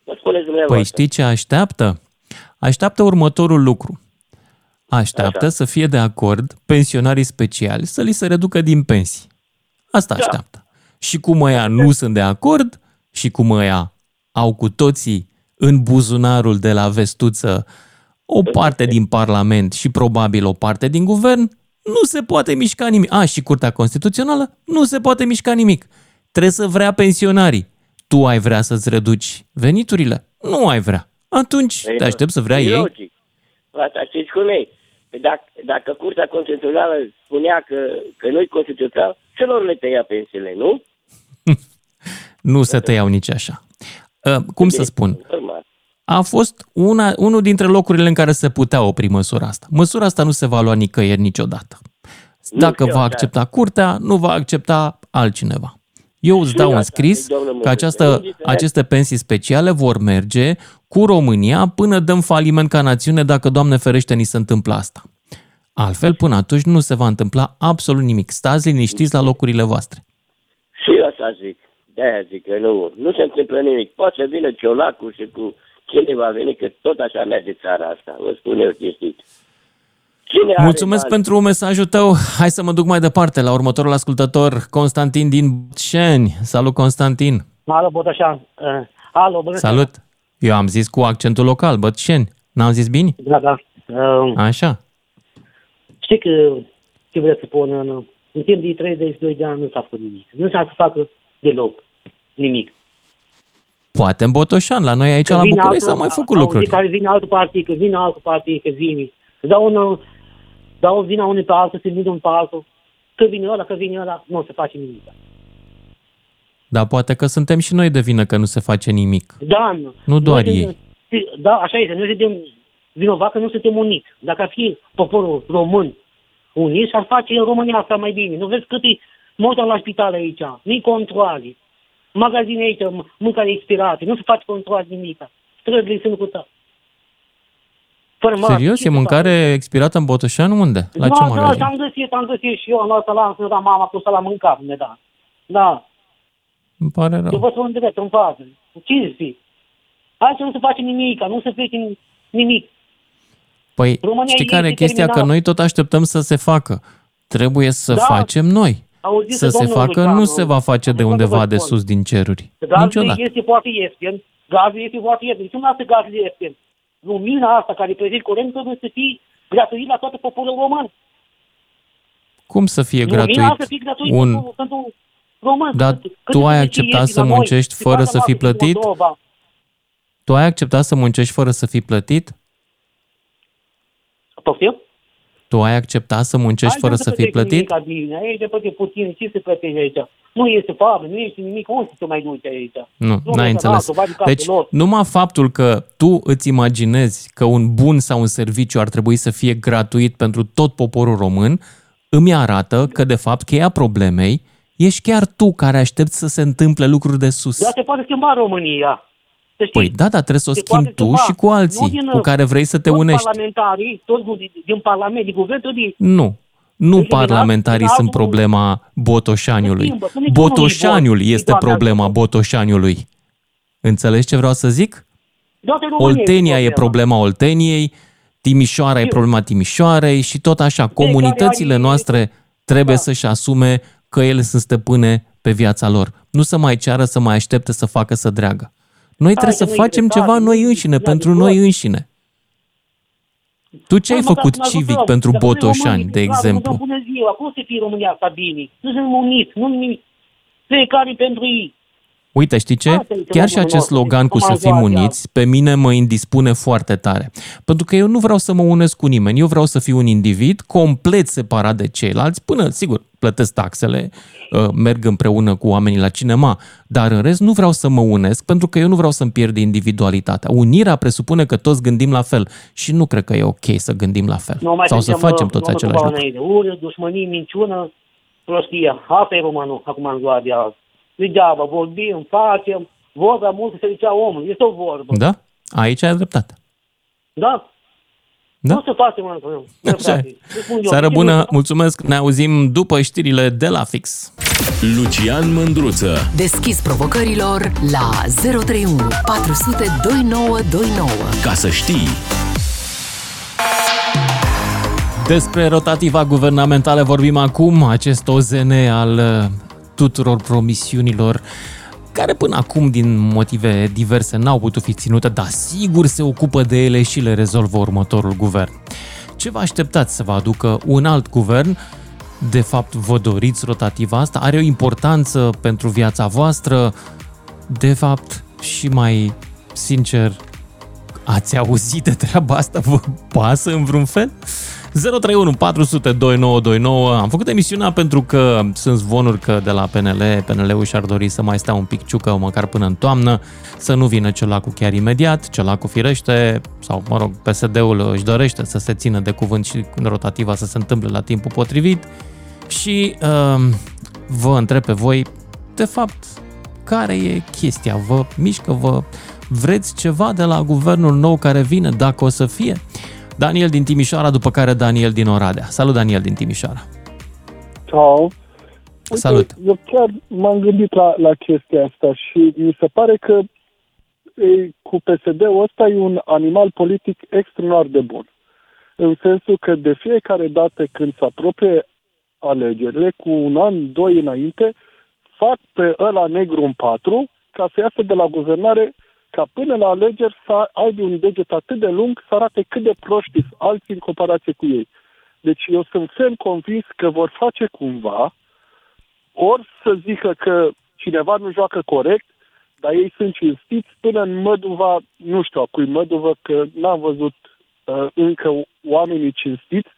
Mă spuneți Păi dumneavoastră. știți ce așteaptă? Așteaptă următorul lucru. Așteaptă Așa. să fie de acord pensionarii speciali să li se reducă din pensii. Asta Da. așteaptă. Și cum ăia nu sunt de acord și cum ăia au cu toții în buzunarul de la vestuță o parte din Parlament și probabil o parte din guvern, nu se poate mișca nimic. A, și Curtea Constituțională, nu se poate mișca nimic. Trebuie să vrea pensionarii. Tu ai vrea să-ți reduci veniturile? Nu ai vrea. Atunci Păi te nu, aștept să vrea e ei. Logic. Asta știți cum e. Păi Dacă, dacă Curtea Constituțională spunea că, că nu-i constituțional, celor le tăia pensiile, nu? <laughs> Nu se tăiau nici așa. Uh, Cum să spun? Normal. A fost una, unul dintre locurile în care se putea opri măsura asta. Măsura asta nu se va lua nicăieri niciodată. Dacă știu, va da. accepta curtea, nu va accepta altcineva. Eu îți Și dau un asta, scris domnul că Mănâncă. această, Indiferent. aceste pensii speciale vor merge cu România până dăm faliment ca națiune dacă, Doamne ferește, ni se întâmplă asta. Altfel, până atunci nu se va întâmpla absolut nimic. Stați liniștiți la locurile voastre. Și eu asta zic. De-aia zic că nu, nu se întâmplă nimic. Poate să vină Ciolacu și cu cine va veni, că tot așa merge țara asta. Vă spun eu chestii. Cine are Mulțumesc bani? pentru mesajul tău. Hai să mă duc mai departe la următorul ascultător, Constantin din Botșeni. Salut, Constantin. Alo, Botoșan. Uh, alo, bună seara. Salut. Eu am zis cu accentul local, Bătșeni. N-am zis bine? Da, da. Uh, Așa. știi că ce vreau să spun, în, în timp de 32 de ani nu s-a făcut nimic. Nu s-a să facă deloc nimic. Poate în Botoșan, la noi aici Că la vine București s-au altul- mai făcut auzi lucruri. Care vine altul partii, că vine altul partii, că vine. Dau, un, dau vina unul pe altul, se vine unul pe altul. Că vine ăla, că vine ăla, nu se face nimic. Dar poate că suntem și noi de vină că nu se face nimic. Da, nu. Nu doar Noi ei. suntem- Da, așa este. Noi suntem vinovați că nu suntem uniți. Dacă ar fi poporul român unit, ar face în România asta mai bine. Nu vezi cât e multă la spital aici, nu controle. Magazine aici, m- mâncare expirate, nu se face control nimic. Străzile sunt cu tot. Fără mască, Serios? ce E se mâncare expirată în Botoșan? Unde? La da, ce da, magazin? am găsit, am găsit și eu, am luat la să da mama cu să la mâncat, ne da. Da, Îmi pare eu rău. vă spun direct în față. Ce zici? Hai să nu se face nimic, nu se face nimic. Păi, România știi este care e chestia? Că terminată. noi tot așteptăm să se facă. Trebuie să Da. facem noi. Auziți, să se domnul facă, Lucianu, nu se va face de adevăr undeva vă de spun. sus din ceruri. Gazul Niciodată. este foarte ieftin. Gazul este foarte ieftin. De ce nu lasă gazul ieftin? Lumina asta care prezint curent trebuie să fie gratuit la toată poporul român. Cum să fie Lumina gratuit? să fie gratuit Un... pentru, pentru român. Dar Cât- tu cât ai de acceptat ieftin să la noi, muncești și fără toată să fii noastră, și plătit? Moldova. Tu ai acceptat să muncești fără să fii plătit? Poftim? Tu ai acceptat să muncești Hai, fără nu să se fii plătește plătit? nimic bine. Aici de plătit puțin. Ce se plătește aici? Nu este fabrică, nu este nimic. Unde să mai duci aici? Nu, Nu n-ai este înțeles. altul, va de casă Deci, lor. numai faptul că tu îți imaginezi că un bun sau un serviciu ar trebui să fie gratuit pentru tot poporul român, îmi arată că, de fapt, cheia problemei ești chiar tu care aștepți să se întâmple lucruri de sus. Dar se poate schimba România. Să știi. Păi da, dar trebuie să o Se schimbi poate tu schimba. și cu Nu alții din, cu care vrei să te toți unești. parlamentarii, toți din, din Parlament, din Guvern, tot din... Nu. Nu Deci, parlamentarii din sunt altul- problema Botoșaniului. Se schimbă, să ne spună Botoșaniul unii este doamne problema Botoșaniului. Înțelegi ce vreau să zic? Toată România Oltenia este e problema Olteniei, Timișoara e problema Timișoarei și tot așa. Comunitățile noastre trebuie să-și asume că ele sunt stăpâne pe viața lor. Nu să mai ceară să mai aștepte să facă să dreagă. Noi trebuie să că nu facem este ceva tare, noi nu înșine, este pentru adevărat. noi înșine. Tu ce ai Păi, măcar făcut să ne civic ajutăm. pentru Dacă noi Botoșani, românii, de clar, exemplu? nu dăm Bună ziua, cum să fie România asta bine? Nu suntem uniți, nu nimic. Fiecare pentru ei. Uite, știi ce? Asta este Chiar și locul acest nostru, slogan cu cum să am fim zis, uniți, pe mine mă indispune foarte tare. Pentru că eu nu vreau să mă unesc cu nimeni. Eu vreau să fiu un individ complet separat de ceilalți, până, sigur, plătesc taxele, uh, merg împreună cu oamenii la cinema, dar în rest nu vreau să mă unesc pentru că eu nu vreau să-mi pierd individualitatea. Unirea presupune că toți gândim la fel și nu cred că e ok să gândim la fel. Nu mai Sau să suntem, facem uh, toți nu același mă lucru. înainte. Ură, dușmănii, minciună, prostie. Asta e românul, acum în ziua de azi. Degeaba, vorbim, facem, vorba mult se zicea omul. Este o vorbă. Da? Aici ai dreptate. Da? Da. Nu se face, mă, mă, mă, Așa e. frate. Îți spun eu, Seară ce bună, nu- mulțumesc, ne auzim după știrile de la fix. Lucian Mândruță. Deschis provocărilor la 031 400 2929. Ca să știi. Despre rotativa guvernamentală vorbim acum, acest OZN al uh, tuturor promisiunilor care până acum, din motive diverse, n-au putut fi ținute, dar sigur se ocupă de ele și le rezolvă următorul guvern. Ce vă așteptați să vă aducă un alt guvern? De fapt, vă doriți rotativa asta? Are o importanță pentru viața voastră? De fapt, și mai sincer, Ați auzit de treaba asta? Vă pasă în vreun fel? 031 400 2929 Am făcut emisiunea pentru că sunt zvonuri că de la PNL, PNL-ul și-ar dori să mai stea un pic ciucă, măcar până în toamnă, să nu vină celacul chiar imediat, celacul firește, sau mă rog, PSD-ul își dorește să se țină de cuvânt și rotativa să se întâmple la timpul potrivit. Și uh, vă întreb pe voi, de fapt, care e chestia? Vă mișcă, vă vreți ceva de la guvernul nou care vine, dacă o să fie? Daniel din Timișoara, după care Daniel din Oradea. Salut, Daniel din Timișoara. Ciao. Uite, Salut. Eu chiar m-am gândit la, la chestia asta și mi se pare că e, cu PSD-ul ăsta e un animal politic extraordinar de bun. În sensul că de fiecare dată când se apropie alegerile, cu un an, doi înainte, fac pe ăla negru în patru ca să iasă de la guvernare ca până la alegeri să aibă un deget atât de lung să arate cât de proști sunt alții în comparație cu ei. Deci eu sunt ferm convins că vor face cumva ori să zică că cineva nu joacă corect, dar ei sunt cinstiți până în Măduva, nu știu a cui Măduvă, că n-am văzut uh, încă oamenii cinstiți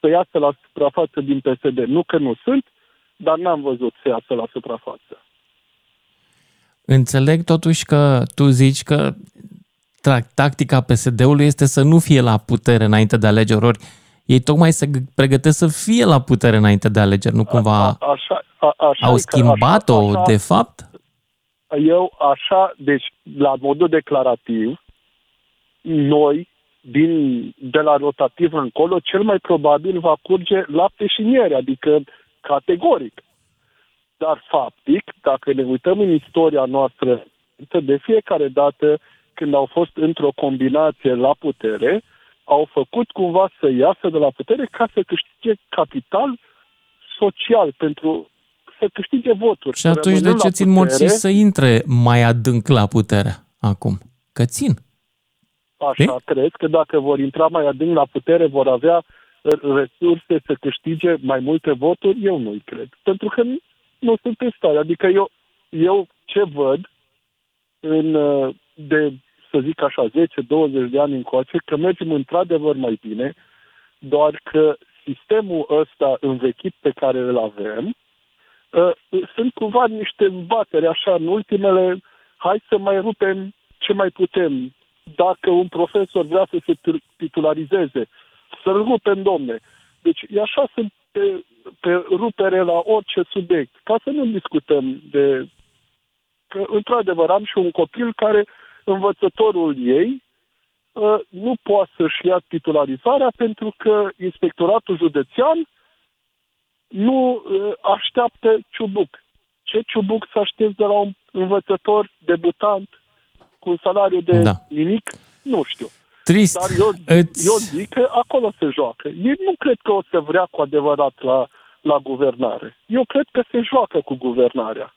să iasă la suprafață din PSD. Nu că nu sunt, dar n-am văzut să iasă la suprafață. Înțeleg totuși că tu zici că tra- tactica PSD-ului este să nu fie la putere înainte de alegeri, ori ei tocmai se g- pregătesc să fie la putere înainte de alegeri, nu cumva Așa, a, așa au e că schimbat-o așa, așa, de fapt? Eu așa, deci la modul declarativ, noi, din, de la rotativ încolo, cel mai probabil va curge lapte și miere, adică categoric. Dar faptic, dacă ne uităm în istoria noastră, de fiecare dată când au fost într-o combinație la putere, au făcut cumva să iasă de la putere ca să câștige capital social pentru să câștige voturi. Și atunci de rămânând ce la țin putere, morții să intre mai adânc la putere acum? Că țin. Așa, cred că dacă vor intra mai adânc la putere, vor avea uh, resurse să câștige mai multe voturi? Eu nu-i cred. Pentru că nu, nu sunt în stare. Adică eu, eu ce văd în, uh, de, să zic așa, 10-20 de ani încoace, că mergem într-adevăr mai bine, doar că sistemul ăsta învechit pe care îl avem, uh, sunt cumva niște bateri așa în ultimele, hai să mai rupem ce mai putem. Dacă un profesor vrea să se tir- titularizeze, să-l rupem, domne. Deci e așa sunt pe, pe rupere la orice subiect. Ca să nu discutăm de... Că, într-adevăr, am și un copil care învățătorul ei uh, nu poate să-și ia titularizarea pentru că inspectoratul județean nu uh, așteaptă ciubuc. Ce ciubuc să aștepți de la un învățător debutant cu un salariu de Da. nimic? Nu știu. Trist. Dar eu, Îți- eu zic că acolo se joacă. Ei nu cred că o să vrea cu adevărat la, la guvernare. Eu cred că se joacă cu guvernarea.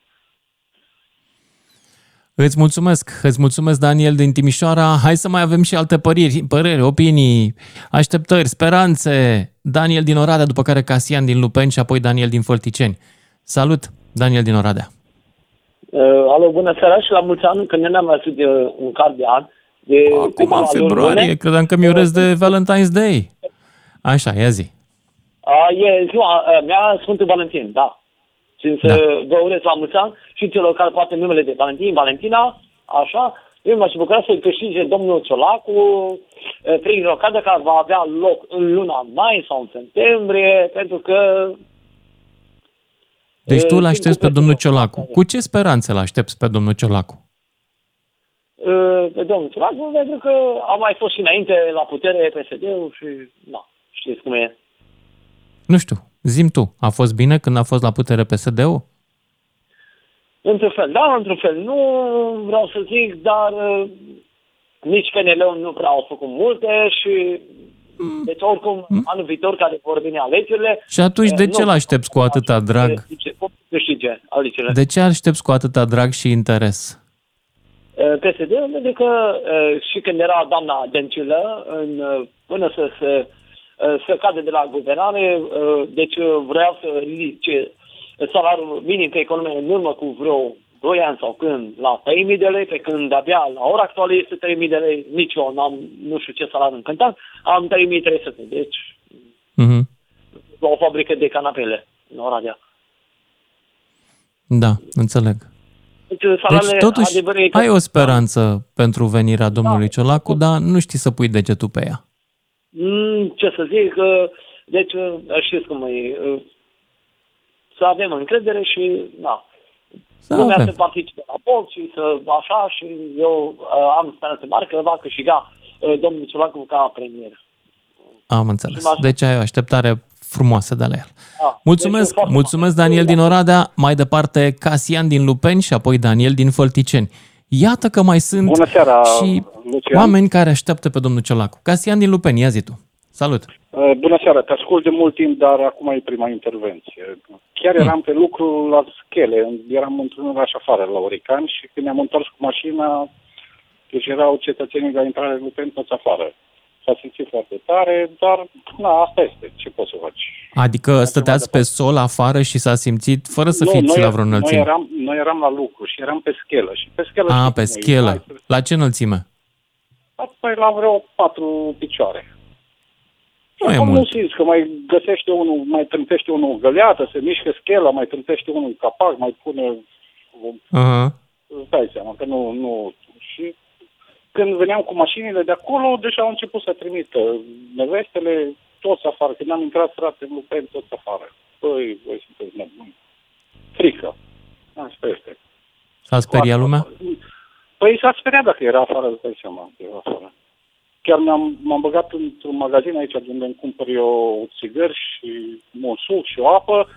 Îți mulțumesc, îți mulțumesc Daniel din Timișoara. Hai să mai avem și alte păreri, păreri, opinii, așteptări, speranțe. Daniel din Oradea, după care Casian din Lupeni și apoi Daniel din Fălticeni. Salut, Daniel din Oradea. Uh, alo, bună seara și la mulți ani, că ne-am mai de uh, un card de an. De Acum, câteva în luni februarie, bune. credeam că mi urez de Valentine's Day. Așa, ia zi. A, e ziua uh, mea Sfântul Valentin, da. Și să vă urez la mulți ani și celor care poate numele de Valentin, Valentina, așa. Eu m-aș bucura să câștige domnul Ciolacu uh, prin rocadă care va avea loc în luna mai sau în septembrie, pentru că Deci tu E, îl aștepți pe domnul Ciolacu. Cu ce speranțe îl aștepți pe domnul Ciolacu? Uh, pe domnul Ciolacu, pentru că a mai fost și înainte la putere PSD-ul și, na, știți cum e. Nu știu, zim tu, a fost bine când a fost la putere PSD-ul? Într-un fel, da, într-un fel. Nu vreau să zic, dar uh, nici PNL-ul nu prea au făcut multe și deci oricum anul viitor care vor veni alegerile... Și atunci de uh, ce nu, îl aștepți cu atâta drag? zice, cum câștige alegerile? De ce aștepți cu atâta drag și interes? Uh, PSD, pentru că uh, și când era doamna Dăncilă, în, uh, până să se uh, să cadă de la guvernare, uh, deci uh, vreau să ridice salariul minim pe economie în urmă cu vreo 2 ani sau când la 3.000 de lei, pe când abia la ora actuală este 3.000 de lei, nici eu n-am, nu știu ce salariu încântat, am 3.300, deci Mhm. la o fabrică de canapele în Oradea. Da, înțeleg. Deci, Deci salariile, totuși adevărul e că- ai o speranță pentru venirea domnului Ciolacu, dar nu știi să pui degetul pe ea. Mm, ce să zic, uh, deci uh, știți cum e, uh, să avem încredere și, da, Să lumea avem. să participe la vot și să, așa, și eu uh, am speranță mare că va câștiga uh, domnul Ciolacu ca premier. Am înțeles. Deci ai o așteptare frumoasă de la el. Da. Mulțumesc, Deci, foarte mulțumesc Daniel din Oradea, mai departe Casian din Lupeni și apoi Daniel din Fălticeni. Iată că mai sunt Bună seara, și Lucian. oameni care așteaptă pe domnul Ciolacu. Casian din Lupeni, ia zi tu. Salut! Uh, Bună seara, te ascult de mult timp, dar acum e prima intervenție. Chiar eram pe lucru la schele, eram într-un oraș afară, la Orican, și când ne-am întors cu mașina, deci erau cetățenii la intrare Lupen toți afară. S-a simțit foarte tare, dar na, asta este, ce poți să faci. Adică stăteați pe sol afară și s-a simțit fără să Nu, fiți noi, la vreo noi, înălțime. eram, noi eram la lucru și eram pe schelă. Și pe schelă A, știi pe cum e, schelă. La ce înălțime? Păi la vreo patru picioare. Nu e Acum nu mult. simți că mai găsește unul, mai trântește unul o găleată, se mișcă schela, mai trântește unul un capac, mai pune... Aha. Îți dai seama că nu, nu... Și când veneam cu mașinile de acolo, deja au început să trimită nevestele, toți afară. Când am intrat, frate, nu pe toți afară. Păi, voi sunteți nebuni. Frică. Asta este. S-a speriat lumea? Păi s-a speriat dacă era afară, îți dai seama că era afară. Chiar m-am, m-am băgat într-un magazin aici de unde îmi cumpăr eu țigări și un suc și o apă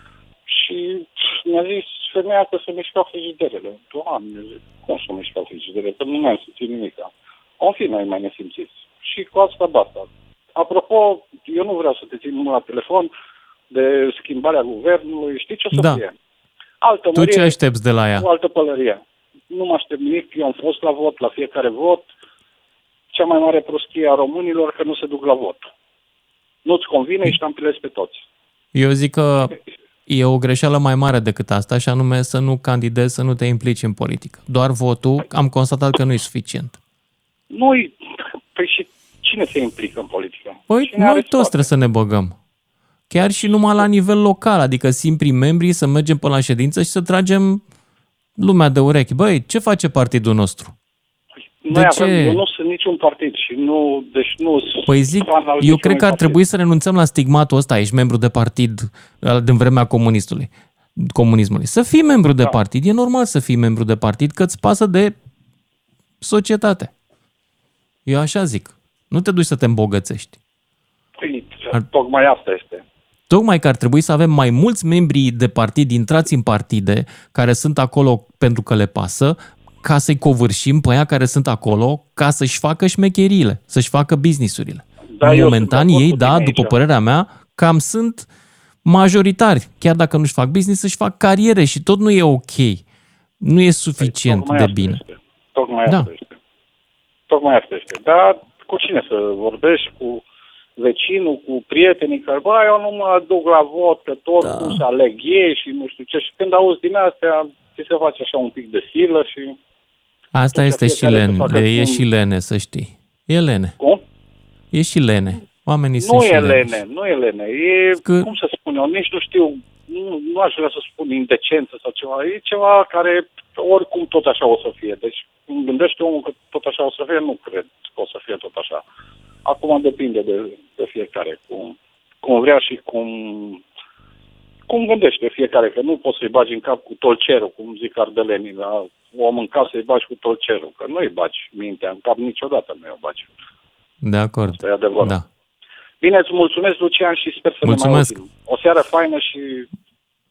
și mi-a zis femeia că se mișcau frigiderele. Doamne, zic, cum se mișcau frigiderele? Că nu mi-am simțit nimic. În fi noi mai nesimțiți. Și cu asta basta. Apropo, eu nu vreau să te țin numai la telefon de schimbarea guvernului. Știi ce o să Da. fie? Altă Tu ce aștepți de la ea? O altă pălărie. Nu mă aștept nimic, eu am fost la vot, la fiecare vot. Cea mai mare prostie a românilor că nu se duc la vot. Nu-ți convine, și tampilezi pe toți. Eu zic că e o greșeală mai mare decât asta, și anume să nu candidezi, să nu te implici în politică. Doar votul, am constatat că nu e suficient. Nu-i... Păi și cine se implică în politică? Păi Cine noi are toți trebuie să ne băgăm. Chiar și numai la nivel local, adică simpli membrii să mergem până la ședință și să tragem lumea de urechi. Băi, ce face partidul nostru? Noi De avem, ce? eu nu sunt niciun partid și nu, deci nu sunt Păi zic, fan al eu niciunui cred că ar partid. trebui să renunțăm la stigmatul ăsta, ești membru de partid uh, din vremea comunistului, comunismului. Să fii membru de Da. partid, e normal să fii membru de partid, că îți pasă de societate. Eu așa zic. Nu te duci să te îmbogățești. Păi, tocmai asta este. Tocmai că ar trebui să avem mai mulți membri de partid intrați în partide care sunt acolo pentru că le pasă, ca să-i covârșim pe aia care sunt acolo ca să-și facă șmecheriile, să-și facă businessurile. Da, eu Momentan sunt de acord ei, cu da, tine după aici. părerea mea, cam sunt majoritari. Chiar dacă nu-și fac business, își fac cariere și tot nu e ok. Nu e suficient tocmai de asta bine. Tocmai Da. asta este. Tocmai asta este. Dar cu cine să vorbești? Cu vecinul, cu prietenii care, bă, eu nu mă duc la vot, că tot da. cum să aleg ei și nu știu ce. Și când auzi din astea, ți se face așa un pic de silă și... Asta Deci este și fiecare să lene, facă e cum- și lene, să știi. E lene. Cum? E și lene. Oamenii Nu sunt și e lene. lene, nu e lene. E, Că- cum să spun eu, nici nu știu, nu, nu aș vrea să spun indecență sau ceva. E ceva care oricum tot așa o să fie. Deci îmi gândește omul că tot așa o să fie, nu cred că o să fie tot așa. Acum depinde de, de fiecare, cum, cum vrea și cum, cum gândește fiecare, că nu poți să-i bagi în cap cu tolcerul, cum zic ardelenii, la om în casă să-i bagi cu tolcerul, că nu-i bagi mintea în cap niciodată, nu-i o bagi. De acord. Asta e adevărat. Da. Bine, îți mulțumesc, Lucian, și sper să Mulțumesc. ne mai auzim. O seară faină și...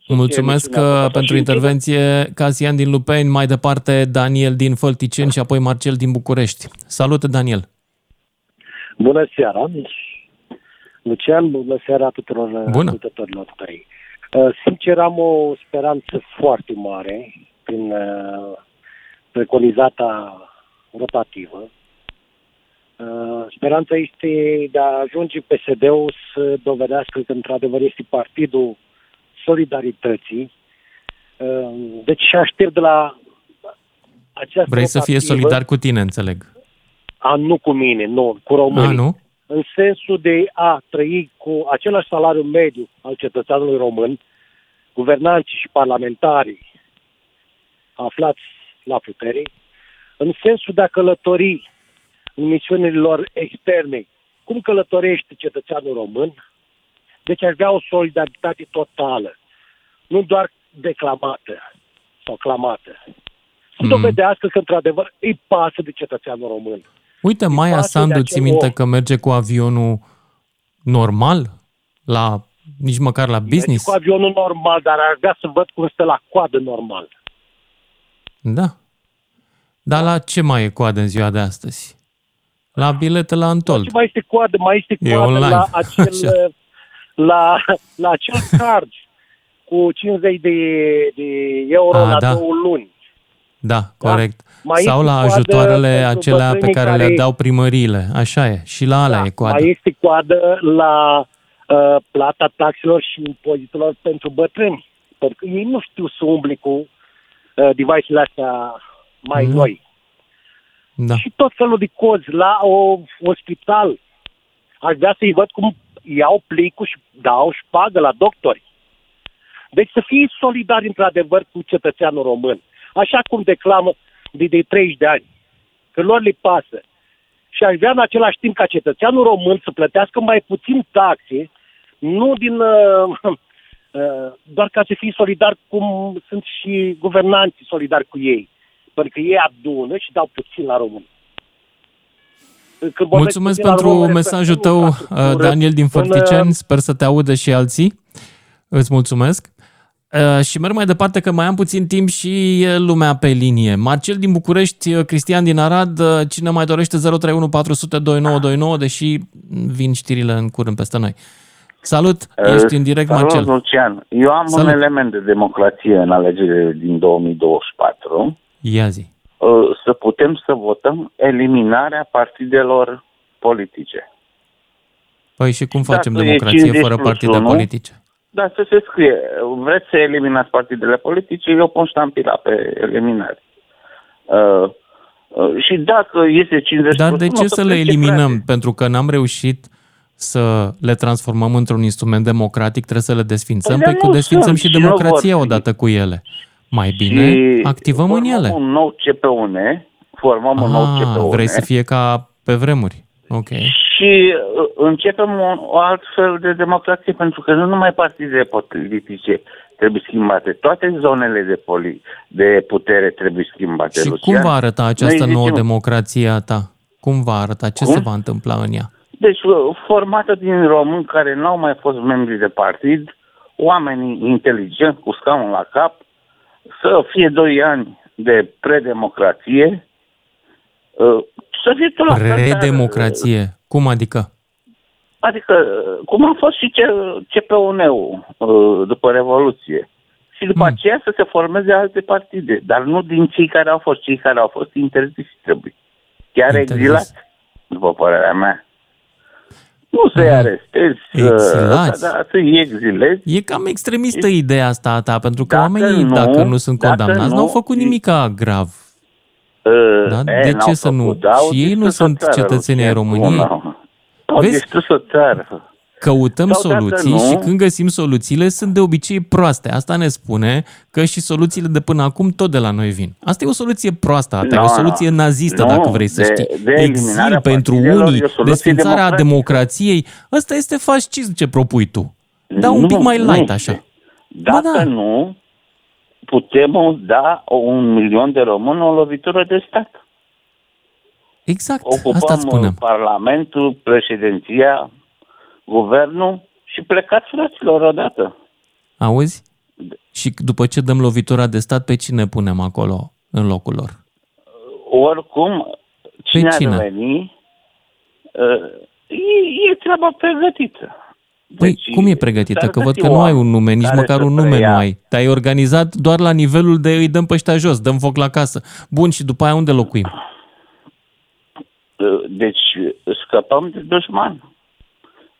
Mulțumesc emisiunea că asta pentru și intervenție Casian din Lupeni, mai departe Daniel din Fălticeni și apoi Marcel din București. Salut, Daniel! Bună seara! Lucian, bună seara tuturor Bună. ascultătorilor tăi. Uh, Sincer, am o speranță foarte mare prin uh, preconizata rotativă. Uh, Speranța este de a ajunge PSD-ul să dovedească că într-adevăr este partidul solidarității. Uh, Deci aștept de la această Vrei să fie rotativă- solidar cu tine, înțeleg. a, nu cu mine, nu, cu românii. A, nu? În sensul de a trăi cu același salariu mediu al cetățeanului român, guvernanții și parlamentarii aflați la putere, în sensul de a călători în misiunile lor externe, cum călătorește cetățeanul român, deci aș vrea o solidaritate totală, nu doar declamată sau clamată. Să Mm. dovedească că, într-adevăr, îi pasă de cetățeanul român. Uite, Maia pasă de Sandu, acel ții minte om. că merge cu avionul normal? La, nici măcar la Merge business? cu avionul normal, dar aș vrea să văd cum stă la coadă normal. Da. Dar la ce mai e coadă în ziua de astăzi? La bilete la Antold. Ce mai este coadă? Mai este E coadă online. la acel, <laughs> Așa. La, la acel <laughs> card cu 50 de, de euro A, la da. două luni. Da, corect. Mai Sau este la coadă ajutoarele pentru acelea pe bătrânii care, care- le dau primăriile. Așa e. Și la alea e coadă. Mai este coadă la uh, plata taxelor și impozitelor pentru bătrâni. Pentru că ei nu știu să umble cu uh, device-urile astea mai Nu. noi. Da. și tot felul de cozi la o un spital. Aș vrea să-i văd cum iau plicul și dau și pagă la doctori. Deci să fie solidari într-adevăr cu cetățeanul român. Așa cum declamă de, de 30 de ani. Că lor le pasă. Și aș vrea în același timp ca cetățeanul român să plătească mai puțin taxe, nu din... Uh, <laughs> uh, doar ca să fie solidar cum sunt și guvernanții solidari cu ei. Pentru că ei adună și dau puțin la român. Când vorbesc Mulțumesc puțin la pentru român, mesajul respect tău, uh, infrastructură, Daniel din în, Fărticeni. Sper să te audă și alții. Îți mulțumesc. Uh, Și merg mai departe că mai am puțin timp și e lumea pe linie. Marcel din București, uh, Cristian din Arad, uh, cine mai dorește 031 400 2929, deși vin știrile în curând peste noi. Salut, Uh, ești în direct, Salut, Marcel. Lucian. Eu am Salut. un element de democrație în alegerile din 2024. Ia zi. Uh, Să putem să votăm eliminarea partidelor politice. Păi și cum facem Dacă e democrație 50 fără plus partide unu, politice? Da, să se scrie. Vreți să eliminați partidele politice? Eu pun ștampila pe eliminare. Uh, uh, și dacă este 50 Dar plus de unu, ce să să le plece eliminăm? frate. Pentru că n-am reușit să le transformăm într-un instrument democratic, trebuie să le desfințăm. Păi, Păi dar cu nu desfințăm sunt și și nu democrația vor fi. odată cu ele. Mai bine Și activăm în formăm ele. un nou CPUN, formăm un nou Ah, CPUN. vrei să fie ca pe vremuri. Ok. Și uh, începem o, o alt fel de democrație, pentru că nu numai partidele politice trebuie schimbate, toate zonele de, poli, de putere trebuie schimbate. Și Lucian. cum va arăta această Noi nouă zicem- democrație a ta? Cum va arăta? Ce Cum? se va întâmpla în ea? Deci, uh, formată din români care n-au mai fost membri de partid, oamenii inteligenți, cu scaunul la cap, să fie doi ani de predemocrație, uh, să fie tot la fel, dar, Redemocrație. Cum adică? Adică, uh, cum a fost și CPUN-ul uh, după Revoluție. Și după aceea să se formeze alte partide, dar nu din cei care au fost. Cei care au fost interziși trebuie. Chiar Interzis. exilați, după părerea mea. Nu să-i arestezi, să, Exilați? da, să-i exilezi. E cam extremistă ideea asta a ta, pentru că Dacă oamenii, nu- dacă nu sunt dacă condamnați, nu- n-au făcut nimica grav. Uh, Da? e, De n-au ce să nu? făcut, au Și ei nu distrus o sunt țară, cetățenii ai Lucian. României. Nu, Au Vezi? distrus o țară. Căutăm Sau dacă soluții nu- și când găsim soluțiile sunt de obicei proaste. Asta ne spune că și soluțiile de până acum tot de la noi vin. Asta e o soluție proastă, asta e Nu, o soluție nu. nazistă, Nu, dacă vrei să de- știi. de eliminarea Exil pentru partidelor unii, e o soluție desfințarea democratică. democrației, ăsta este fascism ce propui tu. Da, un Nu, pic mai nu light este. așa. Dacă da. nu, putem da un milion de români o lovitură de stat. Exact, Ocupăm asta spunem. Parlamentul, președinția, guvernul și plecați fraților odată. Auzi? Și după ce dăm lovitura de stat, pe cine punem acolo în locul lor? Oricum, cine, cine? ar veni, uh, e, e treaba pregătită. Păi, Deci, cum e pregătită? s-ar Că văd găsi că nu ai oameni un nume, nici care măcar să un nume preia. nu ai. Te-ai organizat doar la nivelul de îi dăm pe ăștia jos, dăm foc la casă. Bun, și după aia unde locuim? Uh, Deci scăpăm de dușman.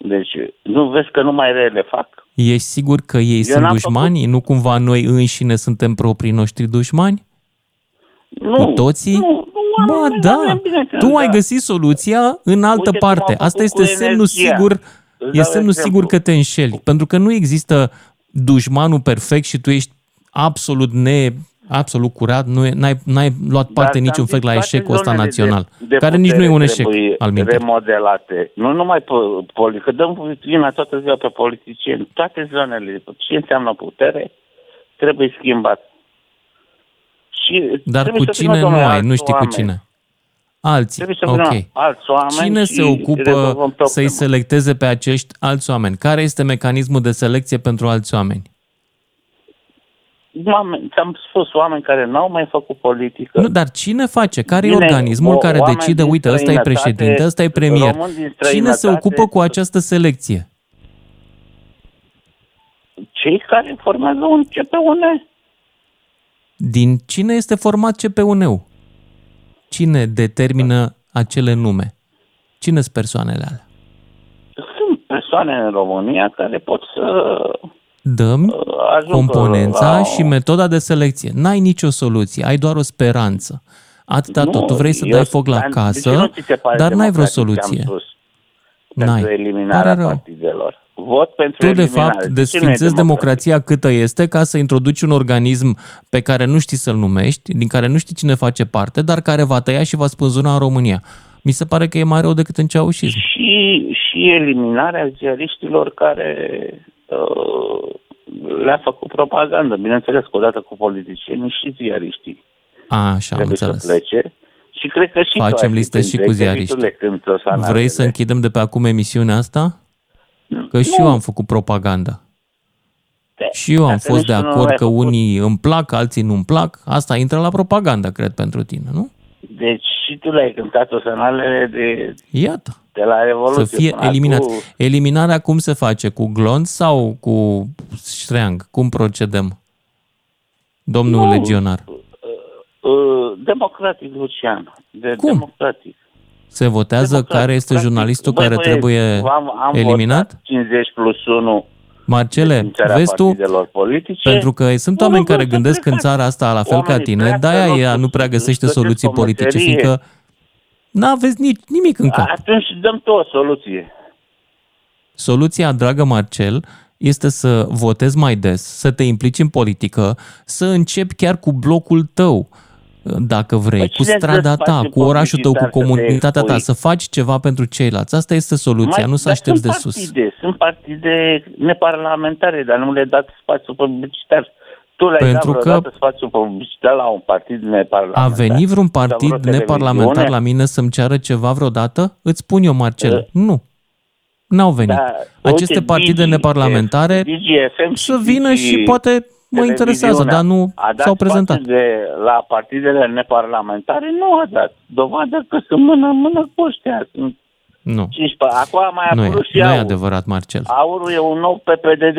Deci nu vezi că numai rele fac? Ești sigur că ei Eu sunt n-am dușmani? Nu cumva noi înșine suntem proprii noștri dușmani? Nu, Cu toții? Nu, nu, Ba, oamenii- da. oamenii bine, Tu ai da. găsit soluția în altă Uite cum parte. am Asta făcut este cu semnul energia. sigur, Îți e dau semnul exemplu. sigur că te înșeli. Pentru că nu există dușmanul perfect și tu ești absolut ne absolut curat, nu e, n-ai, n-ai luat parte Dar niciun ți-am fel zis, la toate eșecul ăsta zonele național, de- de care nici nu e un putere eșec trebuie al minții. remodelate. Nu numai pe politică, că dăm vina toată ziua pe politicieni. Toate zonele, ce înseamnă putere, trebuie schimbat. Și Dar trebuie cu să vină, cine nu domnule, ai, alți nu știi cu oameni. cine. Alții, Trebuie să vină ok. alți oameni Cine și se ocupă rezolvăm problema. să-i selecteze pe acești alți oameni? Care este mecanismul de selecție pentru alți oameni? Oameni, ți-am spus, oameni care n-au mai făcut politică. Nu, dar cine face? Care e Bine, organismul o- care oameni decide, din uite, ăsta e străinătate, președinte, ăsta e premier? români din Cine se străinătate. ocupă cu această selecție? Cei care formează un CPUN. Din cine este format CPUN-ul? Cine determină acele nume? Cine sunt persoanele alea? Sunt persoane în România care pot să Dăm ajungă componența la- și metoda de selecție. N-ai nicio soluție, ai doar o speranță. Atâta Nu, tot. Tu vrei să eu- dai foc la dar de ce casă, nu ți se pare dar n-ai vreo democratic ce am soluție. spus? N-ai. Pentru eliminarea Pare rău. partidelor. Vot pentru Tu, de eliminare. fapt, Ce nu e desfințezi democratic? democrația câtă este ca să introduci un organism pe care nu știi să-l numești, din care nu știi cine face parte, dar care va tăia și va spânzura în România. Mi se pare că e mai rău decât în ceaușism. Și, și eliminarea ziariștilor care uh, le-a făcut propagandă. Bineînțeles că odată cu politicienii și ziariștii A, așa, am trebuie să înțeles. plece. Și cred că și tu ai Facem fi listă și printre cu ei, că ziariști. Vitule, când o să Vrei analizeze. să închidem de pe acum emisiunea asta? Că și eu am făcut propagandă. Și eu am dacă fost de nici tu nu acord ai că făcut- unii îmi plac, alții nu îmi plac. Asta intră la propaganda, cred, pentru tine, nu? Deci și tu le-ai cântat o semnalele de... Iată. De la Revoluție. Să fie până eliminat. acum, Eliminarea cum se face? Cu glonț sau cu ștreang? Cum procedăm? Domnul Nu. legionar. uh, democratic, Lucian. De Cum? democratic. Se votează Democratic, care este practic. jurnalistul Băi, care băi, trebuie am, am eliminat? votat 50 plus 1 Marcele, desfințarea vezi tu, partidelor politice. pentru că sunt Nu, oameni nu, care nu, gândesc nu, în țara asta la fel ca Oamenii tine, pleacă, de-aia nu, ea nu prea găsește găsesc soluții o politice, meserie. fiindcă n-aveți nici, nimic în cap. Atunci dăm tu o soluție. Soluția, dragă Marcel, este să votezi mai des, să te implici în politică, să începi chiar cu blocul tău, dacă vrei, Păi cu cine strada dă ta, spațiu cu orașul tău, cu publicitar să te comunitatea ta, expui? să faci ceva pentru ceilalți. Asta este soluția, Mai- nu să dar aștepți de sunt sus. partide, Sunt partide neparlamentare, dar nu le dați spațiu publicitar. Tu le-ai Pentru dat că- vreodată spațiu publicitar la un partid neparlamentar? A venit vreun Sau partid vreo neparlamentar televiziune? la mine să-mi ceară ceva vreodată? Îți spun eu, Marcel, nu. N-au venit. Da, Aceste uite, partide Digi, neparlamentare DGFM și să vină Digi și poate mă interesează, televiziunea dar nu a dat s-au prezentat. spațiu De, la partidele neparlamentare nu a dat. Dovadă că sunt mână-mână cu ăștia. Sunt Nu, 15. Acum a mai nu e, apărut și nu e aur. adevărat, Marcel. Aurul e un nou PPDD.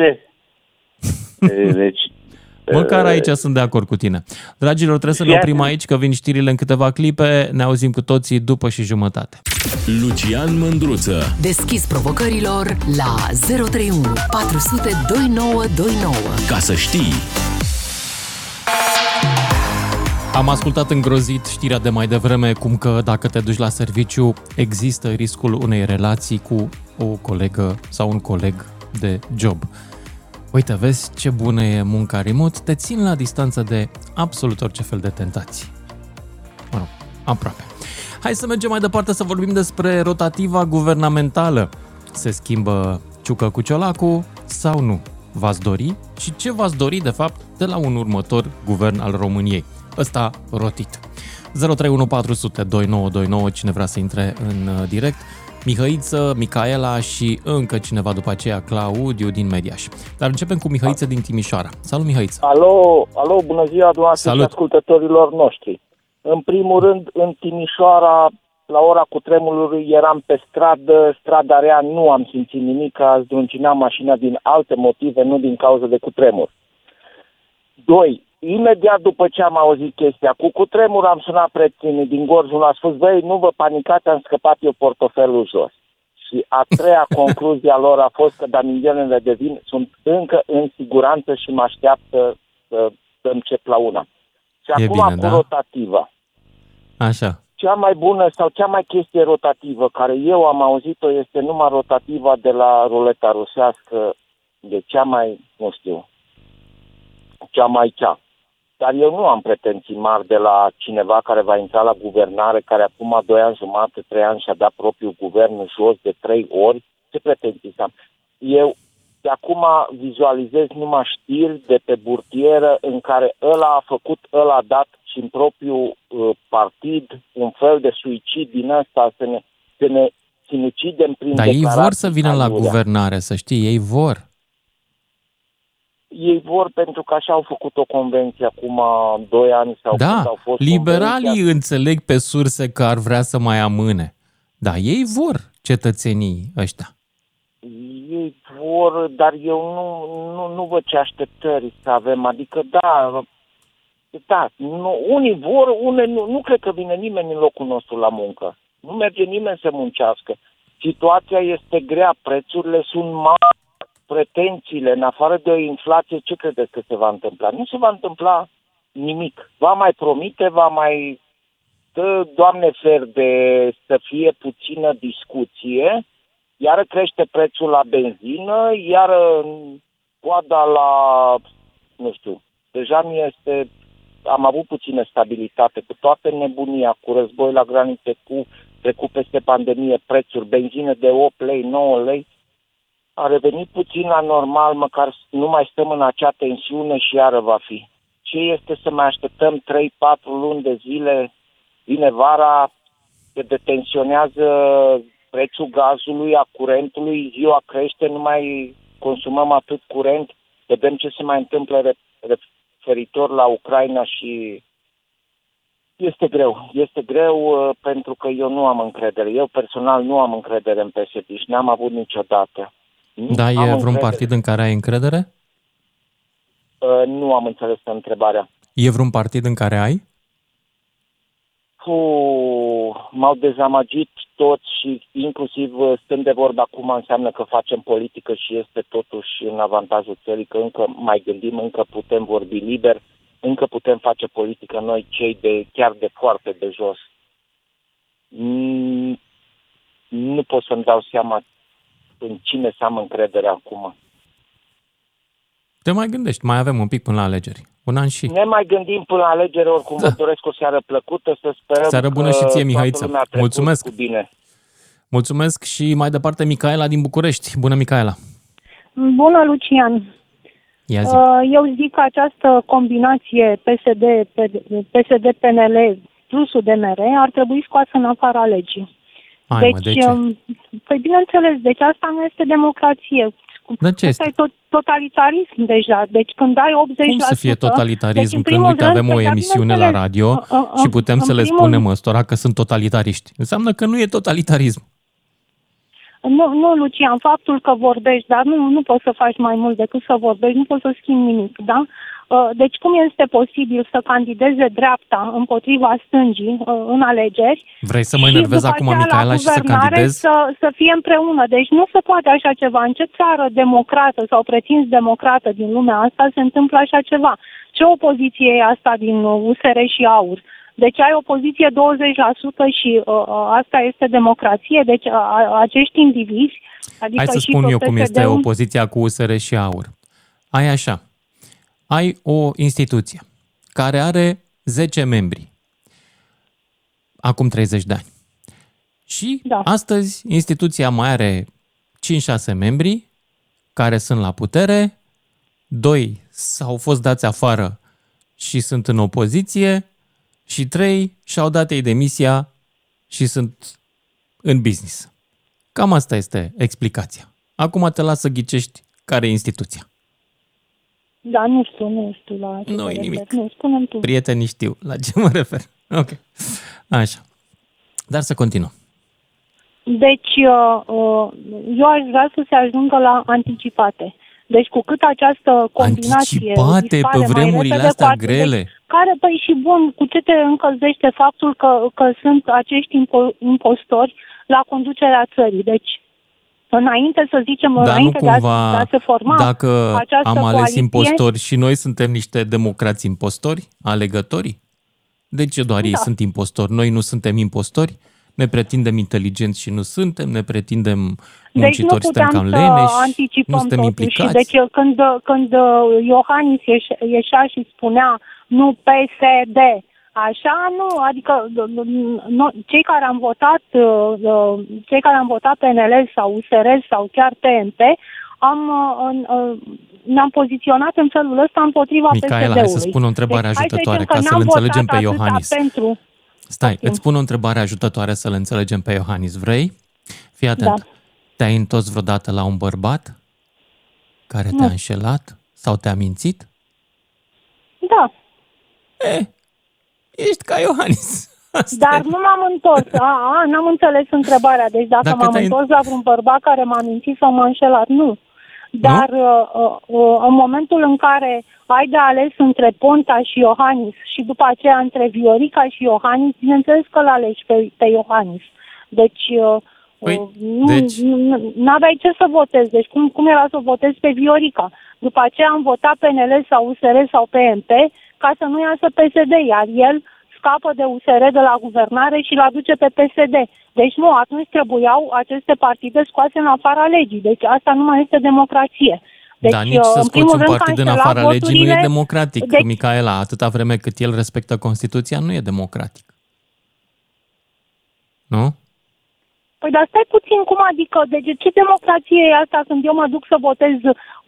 E, <laughs> deci, Măcar uh, aici sunt de acord cu tine. Dragilor, trebuie să ne Fii oprim atent. aici, că vin știrile în câteva clipe. Ne auzim cu toții după și jumătate. Lucian Mândruță. Deschis provocărilor la 031 400 2929. Ca să știi. Am ascultat îngrozit știrea de mai devreme, cum că dacă te duci la serviciu, există riscul unei relații cu o colegă sau un coleg de job. Uite, vezi ce bună e munca remote, te țin la distanță de absolut orice fel de tentații. Mă rog, aproape. Hai să mergem mai departe să vorbim despre rotativa guvernamentală. Se schimbă ciucă cu ciolacu sau nu? V-ați dori? Și ce v-ați dori, de fapt, de la un următor guvern al României? Ăsta rotit. 031402929, cine vrea să intre în uh, direct. Mihăiță, Micaela și încă cineva după aceea, Claudiu din Mediaș. Dar începem cu Mihăiță din Timișoara. Salut, Mihăiță! Alo, alo, bună ziua dumneavoastră și Salut. ascultătorilor noștri. În primul rând, în Timișoara, la ora cu tremurului, eram pe stradă, strada rea, nu am simțit nimic, a zdruncinat mașina din alte motive, nu din cauza de cutremur. Doi, imediat după ce am auzit chestia cu cutremur, am sunat prietenii din Gorzul, a spus, băi, nu vă panicați, am scăpat eu portofelul jos. Și a treia <laughs> concluzie a lor a fost că damilionele de vin sunt încă în siguranță și mă așteaptă să dăm cep la una. Și E acum bine, cu da? rotativa. Așa. Cea mai bună sau cea mai chestie rotativă care eu am auzit-o este numai rotativa de la ruleta rusească, de cea mai, nu știu, cea mai cea. Dar eu nu am pretenții mari de la cineva care va intra la guvernare, care acum doi ani jumate, trei ani și-a dat propriul guvern jos de trei ori. Ce pretenții să am? Eu de acum vizualizez numai știri de pe burtieră în care ăla a făcut, ăla a dat și în propriul uh, partid un fel de suicid din ăsta să ne, să ne sinucidem prin Dar ei declarații vor să vină la aiurea. guvernare, să știi, ei vor. Ei vor pentru că așa au făcut o convenție acum doi ani sau când Da, au fost liberalii convenția. înțeleg pe surse că ar vrea să mai amâne. Da, ei vor cetățenii ăștia. Ei vor, dar eu nu, nu, nu văd ce așteptări să avem. Adică, da, da, nu, unii vor, unii nu, nu cred că vine nimeni în locul nostru la muncă. Nu merge nimeni să muncească. Situația este grea, prețurile sunt mari, pretențiile, în afară de o inflație, ce credeți că se va întâmpla? Nu se va întâmpla nimic. Va mai promite, va mai dă, Doamne fer, de să fie puțină discuție, iar crește prețul la benzină, iar coada la, nu știu, deja mi este, am avut puțină stabilitate, cu toată nebunia, cu război la granițe, cu trecut peste pandemie, prețuri, benzină de 8 lei, 9 lei, a revenit puțin la normal, măcar nu mai stăm în acea tensiune și iară va fi. Ce este să mai așteptăm 3-4 luni de zile, vine vara, se detensionează prețul gazului, a curentului, ziua crește, nu mai consumăm atât curent, vedem ce se mai întâmplă re- referitor la Ucraina și Este greu. Este greu uh, pentru că eu nu am încredere. Eu personal nu am încredere în PSD și n-am avut niciodată. Nu Da, am e vreun încredere. partid în care ai încredere? Uh, nu am înțeles întrebarea. E vreun partid în care ai? Puh, m-au dezamăgit toți și inclusiv uh, stând de vorbă acum înseamnă că facem politică și este totuși în avantajul țării, că încă mai gândim, încă putem vorbi liber, încă putem face politică noi cei de chiar de foarte de jos. Mm, Nu pot să-mi dau seama în cine să am încredere acum. Te mai gândești, mai avem un pic până la alegeri. Un an și. Ne mai gândim până la alegere, oricum vă doresc o seară plăcută, să sperăm Seară bună că și ție, toată Mihaiță. lumea a trecut Mulțumesc. Cu bine. Mulțumesc și mai departe Micaela din București. Bună, Micaela! Bună, Lucian! Ia zi. Uh, Eu zic că această combinație PSD, PSD-PNL plus UDMR ar trebui scoasă în afara legii. Hai, mă, de ce? um, păi bineînțeles, deci asta nu este democrație. De ce Asta e tot, totalitarism deja. Deci când ai 80%... Cum să fie deci, totalitarism în când, primul uite, rând, avem o păi, dar emisiune la bineînțeles, radio uh, uh, și putem în să le primul- spunem ăstora că sunt totalitariști? Înseamnă că nu e totalitarism. Nu, nu, Lucian, faptul că vorbești, dar nu, nu poți să faci mai mult decât să vorbești, nu poți să schimbi nimic, da? Uh, Deci cum este posibil să candideze dreapta împotriva stângii uh, în alegeri Vrei să mă și enervez după acum, aceea, Micaela, la și să guvernare candidez? Să, să fie împreună. Deci nu se poate așa ceva. În ce țară democrată sau pretins democrată din lumea asta se întâmplă așa ceva? Ce opoziție e asta din uh, USR și AUR? Deci ai opoziție 20% și uh, uh, asta este democrație. Deci uh, acești indivizi, adică Hai să și spun tot eu cum este PSD-ul, opoziția cu USR și AUR. Ai așa. Ai o instituție care are 10 membri. Acum 30 de ani. Și da. astăzi instituția mai are 5-6 membri care sunt la putere, doi s-au fost dați afară și sunt în opoziție și trei și-au dat ei demisia și sunt în business. Cam asta este explicația. Acum te las să ghicești care e instituția. Da, nu știu, nu știu la ce Nu te e referi. nimic. Nu, spune tu. Prietenii știu la ce mă refer. <laughs> Ok. Așa. Dar să continuăm. Deci, uh, uh, eu aș vrea să se ajungă la anticipate. Deci cu cât această combinație Anticipate dispare pe mai vremurile repede, astea cu atât- grele. Deci, care, păi și bun, cu ce te încălzește faptul că, că sunt acești impo- impostori la conducerea țării? Deci, înainte să zicem, Dar nu înainte de, a, de cumva, a se forma dacă această am ales coaliție, impostori și noi suntem niște democrați impostori, alegători? De ce doar ei Da. sunt impostori? Noi nu suntem impostori? Ne pretindem inteligenți și nu suntem, ne pretindem Deci nu muncitori, suntem puteam cam să leneși, anticipăm nu suntem totuși. implicați. Deci când, când uh, Iohannis ieș- ieșea și spunea nu PSD, așa nu, adică no, cei care am votat uh, uh, cei care am votat PNL sau USR sau chiar TNP am, uh, în, uh, ne-am poziționat în felul ăsta împotriva Micaela, PSD-ului. hai să spun o întrebare deci, hai să ajutătoare, zicem ca că să-l n-am înțelegem votat pe atâta Iohannis. Pentru, Stai, îți spun o întrebare ajutătoare să-l înțelegem pe Iohannis. Vrei? Fii atent. Da. Te-ai întors vreodată la un bărbat care Nu. te-a înșelat sau te-a mințit? da. E, ești ca Iohannis. <laughs> Dar nu m-am întors. A, a, n-am înțeles întrebarea. Deci dacă, Dacă m-am te-ai- întors la vreun bărbat care m-a mințit sau m-a înșelat, nu. Dar uh, uh, uh, în momentul în care ai de ales între Ponta și Iohannis și după aceea între Viorica și Iohannis, bineînțeles că l-alegi pe, pe Iohannis. Deci, uh, Păi, uh, nu deci- nu- n-aveai ce să votezi. Deci cum, cum era să votezi pe Viorica? După aceea am votat PNL sau USR sau PMP ca să nu iasă PSD, iar el scapă de USR de la guvernare și îl aduce pe PSD. Deci nu, atunci trebuiau aceste partide scoase în afara legii. Deci asta nu mai este democrație. Deci, Dar nici uh, să în scoți primul un rând, că partid în înșela afara legii nu e voturile. democratic, Deci, Micaela. Atâta vreme cât el respectă Constituția, nu e democratic. Nu? Păi dar stai puțin, cum adică, deci ce democrație e asta când eu mă duc să votez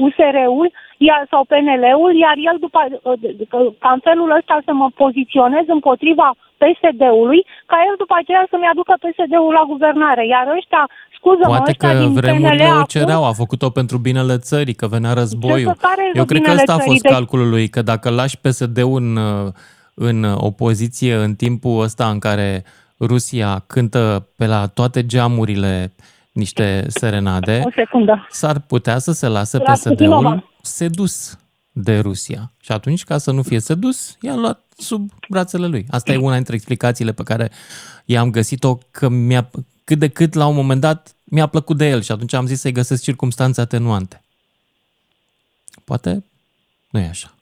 USR-ul iar, sau PNL-ul, iar el după, că- ca în felul ăsta să mă poziționez împotriva PSD-ului, ca el după aceea să-mi aducă PSD-ul la guvernare. Iar ăștia, scuză-mă, Poate ăștia că din vremurile PNL o acum, cereau, a făcut-o pentru binele țării, că venea războiul. Ce să care Eu cred că binele ăsta a țării? fost Deci- calculul lui, că dacă lași PSD-ul în, uh, în opoziție în timpul ăsta în care Rusia cântă pe la toate geamurile niște serenade, O secundă. s-ar putea să se lasă La PSD-ul Putinova. sedus de Rusia. Și atunci, ca să nu fie sedus, i-a luat sub brațele lui. Asta e una dintre explicațiile pe care i-am găsit-o, că mi-a, cât de cât la un moment dat mi-a plăcut de el și atunci am zis să-i găsesc circumstanțe atenuante. Poate nu e așa.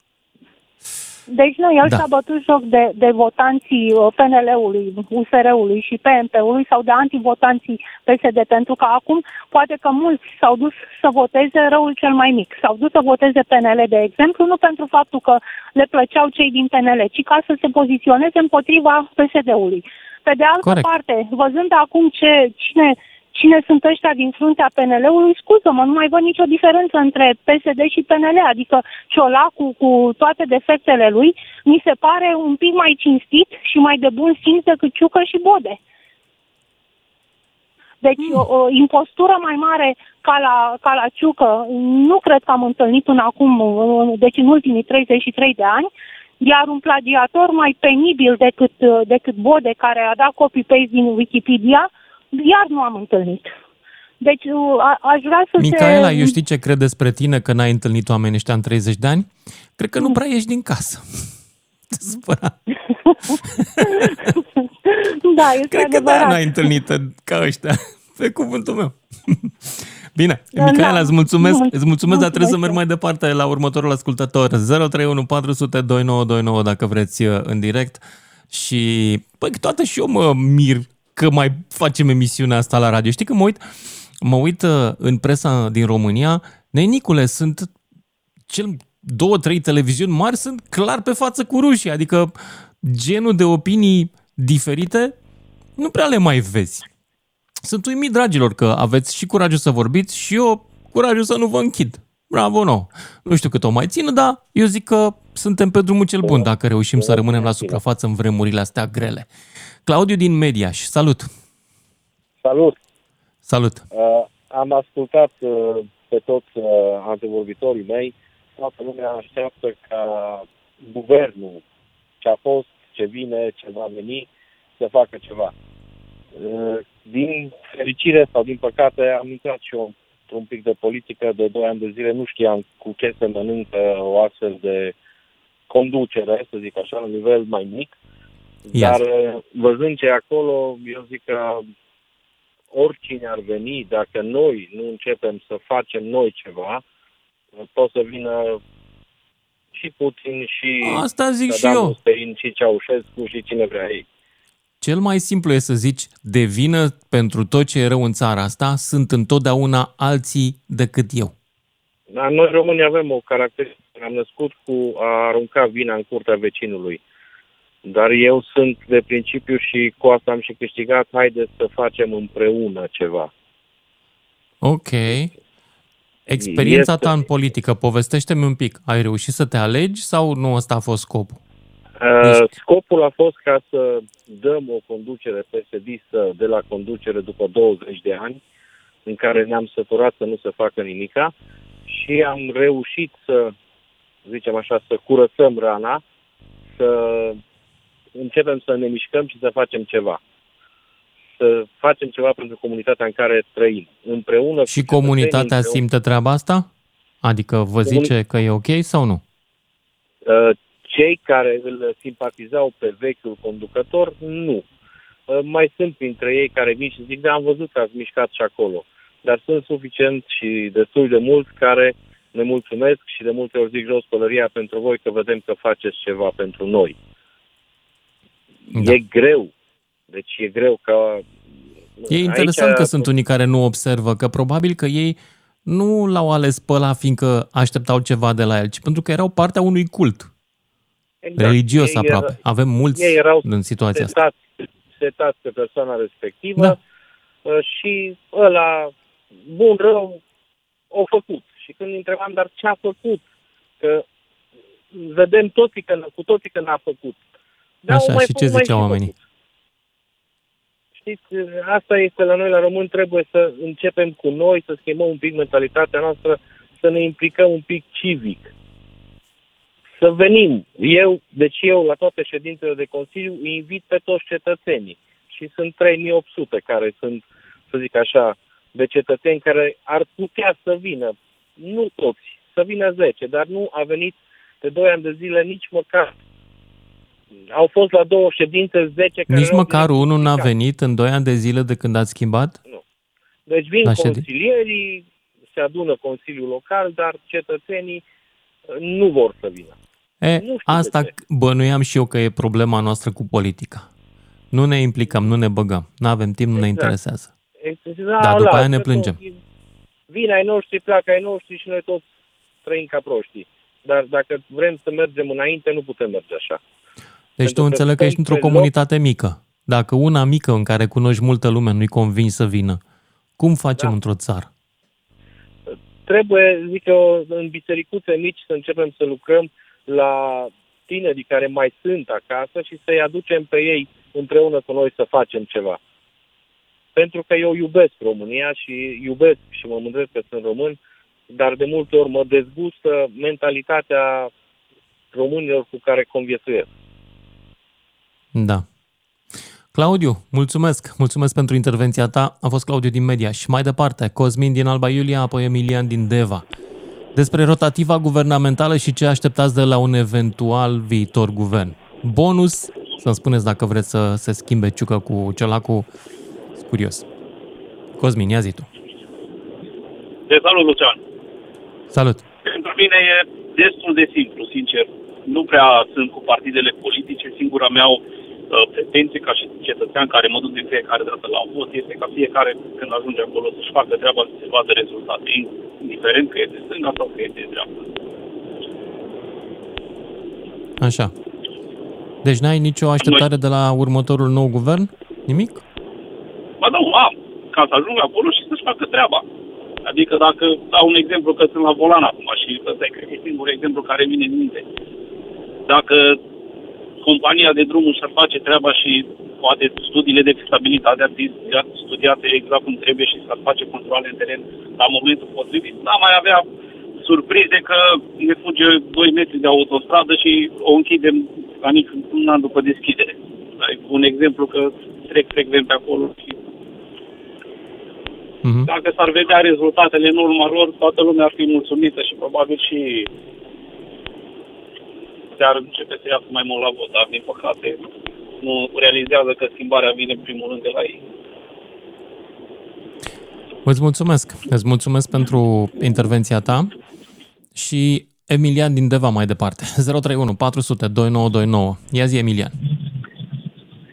Deci nu, el Da. s-a bătut joc de, de votanții uh, PNL-ului, USR-ului și PMP-ului sau de antivotanții PSD, pentru că acum poate că mulți s-au dus să voteze răul cel mai mic. S-au dus să voteze PNL, de exemplu, nu pentru faptul că le plăceau cei din PNL, ci ca să se poziționeze împotriva PSD-ului. Pe de altă Corect. parte, văzând acum ce, cine, cine sunt ăștia din fruntea PNL-ului, scuză-mă, nu mai văd nicio diferență între PSD și PNL, adică Ciolacu cu toate defectele lui, mi se pare un pic mai cinstit și mai de bun simț decât Ciucă și Bode. Deci o, o impostură mai mare ca la, ca la Ciucă nu cred că am întâlnit până acum, deci în ultimii 33 de ani, iar un plagiator mai penibil decât, decât Bode, care a dat copy-paste din Wikipedia, iar nu am întâlnit. Deci a, aș vrea să Micaela, se... eu știi ce cred despre tine că n-ai întâlnit oamenii ăștia în 30 de ani? Cred că nu prea ieși din casă. <laughs> Te supăra. <laughs> da, este Cred că adevărat. da, n-ai întâlnit ca ăștia. <laughs> Pe cuvântul meu. Bine, Da, Micaela, da. îți mulțumesc, Mul- îți mulțumesc, dar trebuie să mulțumesc. merg mai departe la următorul ascultător. 031 400 2929 dacă vreți uh, în direct. Și, păi, toată și eu mă mir că mai facem emisiunea asta la radio. Știi că mă uit, mă uit uh, în presa din România, Nenicule, sunt cel două, trei televiziuni mari sunt clar pe față cu rușii, adică genul de opinii diferite nu prea le mai vezi. Sunt uimit, dragilor, că aveți și curajul să vorbiți și eu curajul să nu vă închid. Bravo, nou. Nu știu cât o mai țin, dar eu zic că suntem pe drumul cel bun dacă reușim să rămânem la suprafață în vremurile astea grele. Claudiu din Mediaș, salut! Salut! Salut! Uh, am ascultat uh, pe toți uh, antevorbitorii mei. Toată lumea așteaptă ca guvernul ce a fost, ce vine, ce va veni, să facă ceva. Uh, din fericire sau din păcate am intrat și eu un pic de politică de 2 ani de zile. Nu știam cu ce se mănâncă o astfel de conducere, să zic așa, la nivel mai mic. Ia Dar uh, văzând ce e acolo, eu zic că oricine ar veni, dacă noi nu începem să facem noi ceva, pot să vină și Putin și Asta zic și Saddam eu. Hussein și Ceaușescu și cine vrea ei. Cel mai simplu e să zici, de vină pentru tot ce e rău în țara asta, sunt întotdeauna alții decât eu. Dar noi români avem o caracteristică. Am născut cu a arunca vina în curtea vecinului. Dar eu sunt de principiu și cu asta am și câștigat, haideți să facem împreună ceva. Ok. Experiența Este- ta în politică, povestește-mi un pic. Ai reușit să te alegi sau nu ăsta a fost scopul? Uh, scopul a fost ca să dăm o conducere PSD-istă de la conducere după 20 de ani, în care ne-am săturat să nu se facă nimica și am reușit să, zicem așa, să curățăm rana, să începem să ne mișcăm și să facem ceva. Să facem ceva pentru comunitatea în care trăim. Împreună Și cu comunitatea cetățenii, simte treaba asta? Adică vă Comuni- zice că e ok sau nu? Uh, Cei care îl simpatizau pe vechiul conducător, nu. Uh, Mai sunt printre ei care vin și zic, da, am văzut că ați mișcat și acolo. Dar sunt suficient și destul de mulți care ne mulțumesc și de multe ori zic jos pălăria pentru voi că vedem că faceți ceva pentru noi. Da. E greu. Deci e greu ca... E interesant că sunt unii care nu observă, că probabil că ei nu l-au ales pe ăla fiindcă așteptau ceva de la el, ci pentru că erau partea unui cult Exact. religios Ei aproape. era- Avem mulți ei erau în situația asta. setați, setați pe persoana respectivă da. și ăla, bun, rău, o făcut. Și când îi întrebam, dar ce a făcut? Că vedem toții că, cu toții că n-a făcut. Da, o Așa, mai și fă- ce o mai ziceau fi oamenii? făcut. Știți, asta este la noi, la români, trebuie să începem cu noi, să schimbăm un pic mentalitatea noastră, să ne implicăm un pic civic. să venim. Eu, deci eu, la toate ședințele de Consiliu, îi invit pe toți cetățenii. Și sunt 3800 care sunt, să zic așa, de cetățeni care ar putea să vină. Nu toți, să vină 10, dar nu a venit de 2 ani de zile nici măcar. Au fost la două ședințe 10 care Nici au măcar venit unul n-a fiecare. venit în 2 ani de zile de când ați schimbat? Deci vin La ședin- consilierii, se adună Consiliul Local, dar cetățenii uh, nu vor să vină. E, asta bănuiam și eu că e problema noastră cu politica. Nu ne implicăm, nu ne băgăm. Nu avem timp, nu ne Exact. interesează. Exact. Da, după aia ne plângem. Vin ai noștri, pleacă ai noștri și noi toți trăim ca proștii. Dar dacă vrem să mergem înainte, nu putem merge așa. Deci Pentru tu că înțeleg că ești stăm într-o pe loc. comunitate mică. Dacă una mică în care cunoști multă lume nu-i convingi să vină, cum facem Da. într-o țară? Trebuie, zic eu, în bisericuțe mici să începem să lucrăm la tinerii care mai sunt acasă și să-i aducem pe ei împreună cu noi să facem ceva. Pentru că eu iubesc România și iubesc și mă mândresc că sunt român, dar de multe ori mă dezgustă mentalitatea românilor cu care conviețuiesc. Da. Claudiu, mulțumesc. Mulțumesc pentru intervenția ta. A fost Claudiu din Media. Și mai departe, Cosmin din Alba Iulia, apoi Emilian din Deva. Despre rotativa guvernamentală și ce așteptați de la un eventual viitor guvern. Bonus, să-mi spuneți dacă vreți să se schimbe ciucă cu celacul. Sunt curios. Cosmin, ia zi tu. Te salut, Lucian. Salut. Pentru mine e destul de simplu, sincer. Nu prea sunt cu partidele politice. Singura mea uh, pretenție ca și cetățean care mă duc de fiecare dată la vot este ca fiecare când ajunge acolo să-și facă treaba să se vadă rezultate, indiferent că e de stânga sau că e de dreapta. Așa. Deci n-ai nicio așteptare de la următorul nou guvern? Nimic? Ba da, am, ca să ajung acolo și să-și facă treaba. Adică dacă dau un exemplu că sunt la volan acum și ăsta e, cred că e singurul exemplu care vine în minte. Dacă compania de drumuri și-ar face treaba și poate studiile de fezabilitate ar fi studiate exact cum trebuie și s-ar face controle în teren la momentul potrivit, n-am mai avea surprize că ne fuge 2 metri de autostradă și o închidem ca nici un an după deschidere. Ai un exemplu că trec frecvent pe acolo și Mhm. dacă s-ar vedea rezultatele în urma lor, toată lumea ar fi mulțumită și probabil și se-ar începe să iasă mai mult la vot, dar din păcate nu realizează că schimbarea vine în primul rând de la ei. Îți mulțumesc. Îți mulțumesc pentru intervenția ta și Emilian din Deva mai departe. 031 400 2929. Ia zi, Emilian.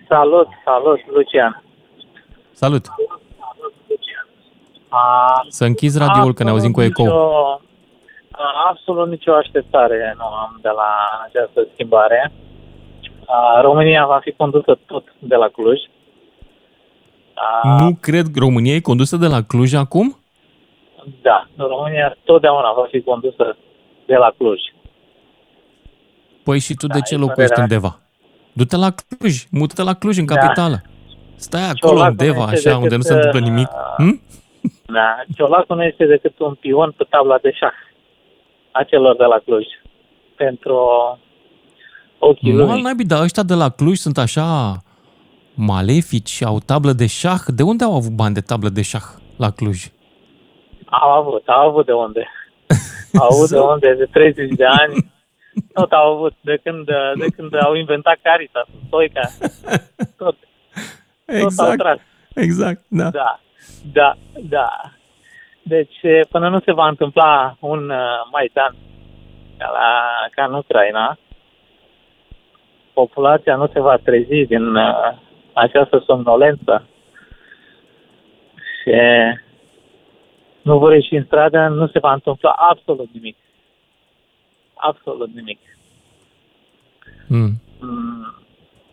Salut, salut, Lucian. Salut. A, Să închizi radioul că ne auzim cu ecou. Nicio, a, absolut nicio așteptare nu am de la această schimbare. A, România va fi condusă tot de la Cluj. A, Nu cred că România e condusă de la Cluj acum? Da, România totdeauna va fi condusă de la Cluj. Păi și tu de ce e locuiești părerea în Deva? Du-te la Cluj, mută-te la Cluj, în Da. capitală. Stai acolo în Ciolacul Deva, nu este așa, unde nu se decât, întâmplă nimic. Hm? Da, Ciolacul nu este decât un pion pe tabla de șah a celor de la Cluj. Pentru ochii Nu al lumii. naibii, dar ăștia de la Cluj sunt așa malefici și au tablă de șah. De unde au avut bani de tablă de șah la Cluj? Au avut, au avut de unde. <laughs> Au avut de unde de 30 de ani. Tot au avut de când, de când au inventat Caritas, Stoica. <laughs> Tot. Tot au Exact. tras. Exact, da. Da, da, da. Deci, până nu se va întâmpla un uh, Maidan ca, la, ca în Ucraina, populația nu se va trezi din uh, această somnolență și nu vor ieși în stradă, nu se va întâmpla absolut nimic. Absolut nimic. Mm. Mm,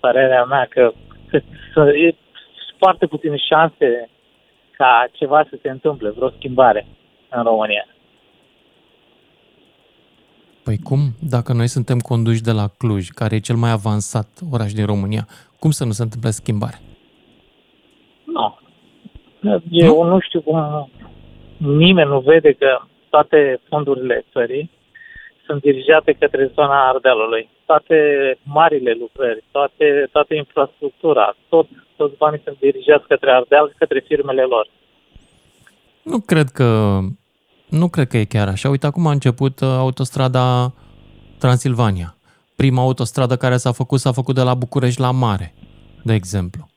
Părerea mea că să, să, e foarte puține șanse ca ceva să se întâmple, vreo schimbare în România. Păi cum, dacă noi suntem conduși de la Cluj, care e cel mai avansat oraș din România, cum să nu se întâmple schimbare? Nu. Eu nu știu cum nimeni nu vede că toate fondurile țării sunt dirijate către zona Ardealului. Toate marile lucrări, toate, toată infrastructura, tot, toți banii sunt dirijați către Ardeal, către firmele lor. Nu cred că nu cred că e chiar așa. Uite, acum a început uh, autostrada Transilvania. Prima autostradă care s-a făcut s-a făcut de la București la Mare, de exemplu.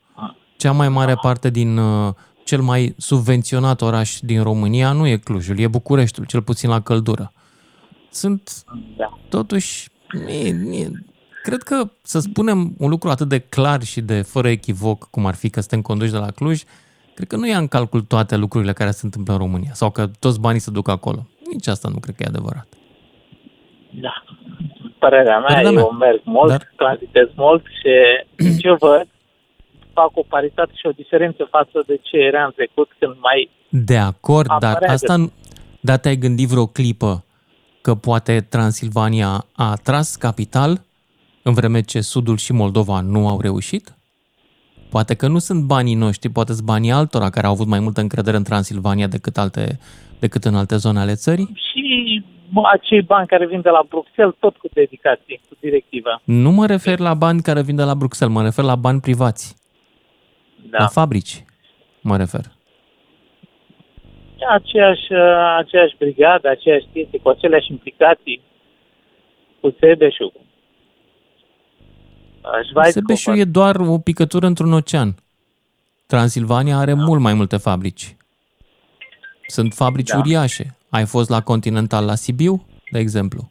Cea mai mare parte din uh, cel mai subvenționat oraș din România nu e Clujul, e Bucureștiul, cel puțin la căldură. Sunt, Da. totuși, e, e, cred că să spunem un lucru atât de clar și de fără echivoc, cum ar fi că suntem conduși de la Cluj, cred că nu ia în calcul toate lucrurile care se întâmplă în România sau că toți banii se duc acolo. Nici asta nu cred că e adevărat. Da. Părerea mea, Părerea eu mea. merg mult, Dar- tranzitez mult și ce văd, fac o paritate și o diferență față de ce era în trecut când mai... De acord, dar Apărea asta... nu- Dar te-ai gândit vreo clipă că poate Transilvania a atras capital în vreme ce Sudul și Moldova nu au reușit? Poate că nu sunt banii noștri, poate sunt banii altora care au avut mai multă încredere în Transilvania decât, alte, decât în alte zone ale țării? Și bă, acei bani care vin de la Bruxelles, tot cu dedicație, cu directivă. Nu mă refer la bani care vin de la Bruxelles, mă refer la bani privați, Da. la fabrici, mă refer. Aceeași, uh, aceeași brigadă, aceeași chestie, cu aceleași implicații, cu Sebeșul. Schweizkopf. Sebeșul e doar o picătură într-un ocean. Transilvania are mult mai multe fabrici. Sunt fabrici Da. uriașe. Ai fost la Continental la Sibiu, de exemplu?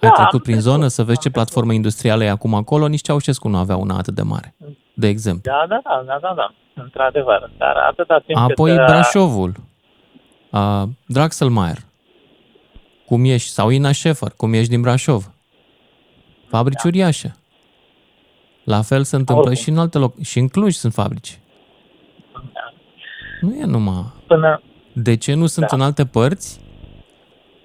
Ai Da, trecut am prin zonă să vezi ce platformă industrială e acum acolo? Nici Ceaușescu nu avea una atât de mare, de exemplu. Da, da, da, da, da, da, într-adevăr. Dar atâta timp Apoi cât, uh, Brașovul, uh, Draxelmaier, cum ești, sau Ina Șefer, cum ești din Brașov. Fabrici Da. uriașe. La fel se întâmplă și în alte loc, și în Cluj sunt fabrici. Nu e numai... Până, De ce nu sunt Da. în alte părți?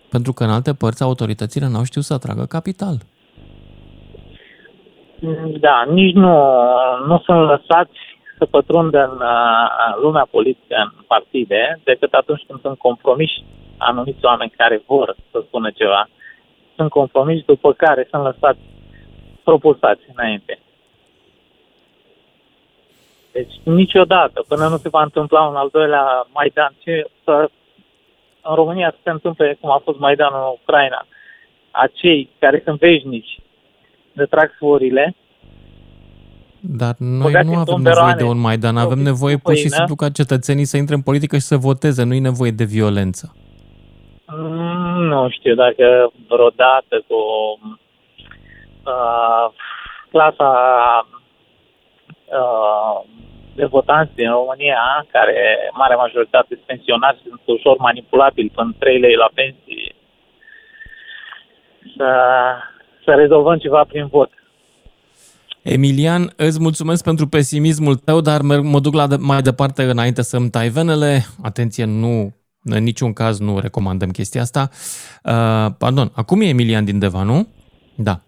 Pentru că în alte părți autoritățile n-au știut să atragă capital. Da, nici nu, nu sunt lăsați să pătrundă în uh, lumea politică, în partide, decât atunci când sunt compromiși anumiți oameni care vor să spună ceva. Sunt compromiși după care sunt lăsați propulsați înainte. Deci niciodată, până nu se va întâmpla un al doilea Maidan, ce să, în România să se întâmple cum a fost Maidanul în Ucraina, acei care sunt veșnici de trag suorile, Dar noi Băgați nu în avem tomberoane, nevoie de un Maidan, avem robiți nevoie cu pur și făină. simplu ca cetățenii să intre în politică și să voteze, nu e nevoie de violență. Mm, Nu știu dacă vreodată cu uh, clasa uh, de votanți din România, care mare majoritate sunt pensionari și sunt ușor manipulabili până 3 lei la pensii, să, să rezolvăm ceva prin vot. Emilian, îți mulțumesc pentru pesimismul tău, dar merg- mă duc la de- mai departe înainte să-mi tai venele. Atenție, nu, în niciun caz nu recomandăm chestia asta. Uh, pardon, acum e Emilian din Deva, nu? Da.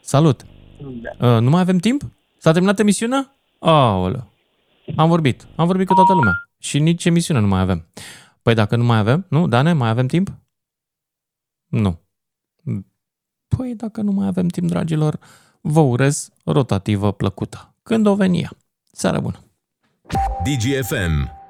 Salut! Da. Uh, nu mai avem timp? S-a terminat emisiunea? Aoleu. Am vorbit. Am vorbit cu toată lumea. Și nici emisiune nu mai avem. Păi dacă nu mai avem, nu? Dane, mai avem timp? Nu. Păi dacă nu mai avem timp, dragilor, vă urez rotativă plăcută. Când o veni ea. Seară bună! DGFM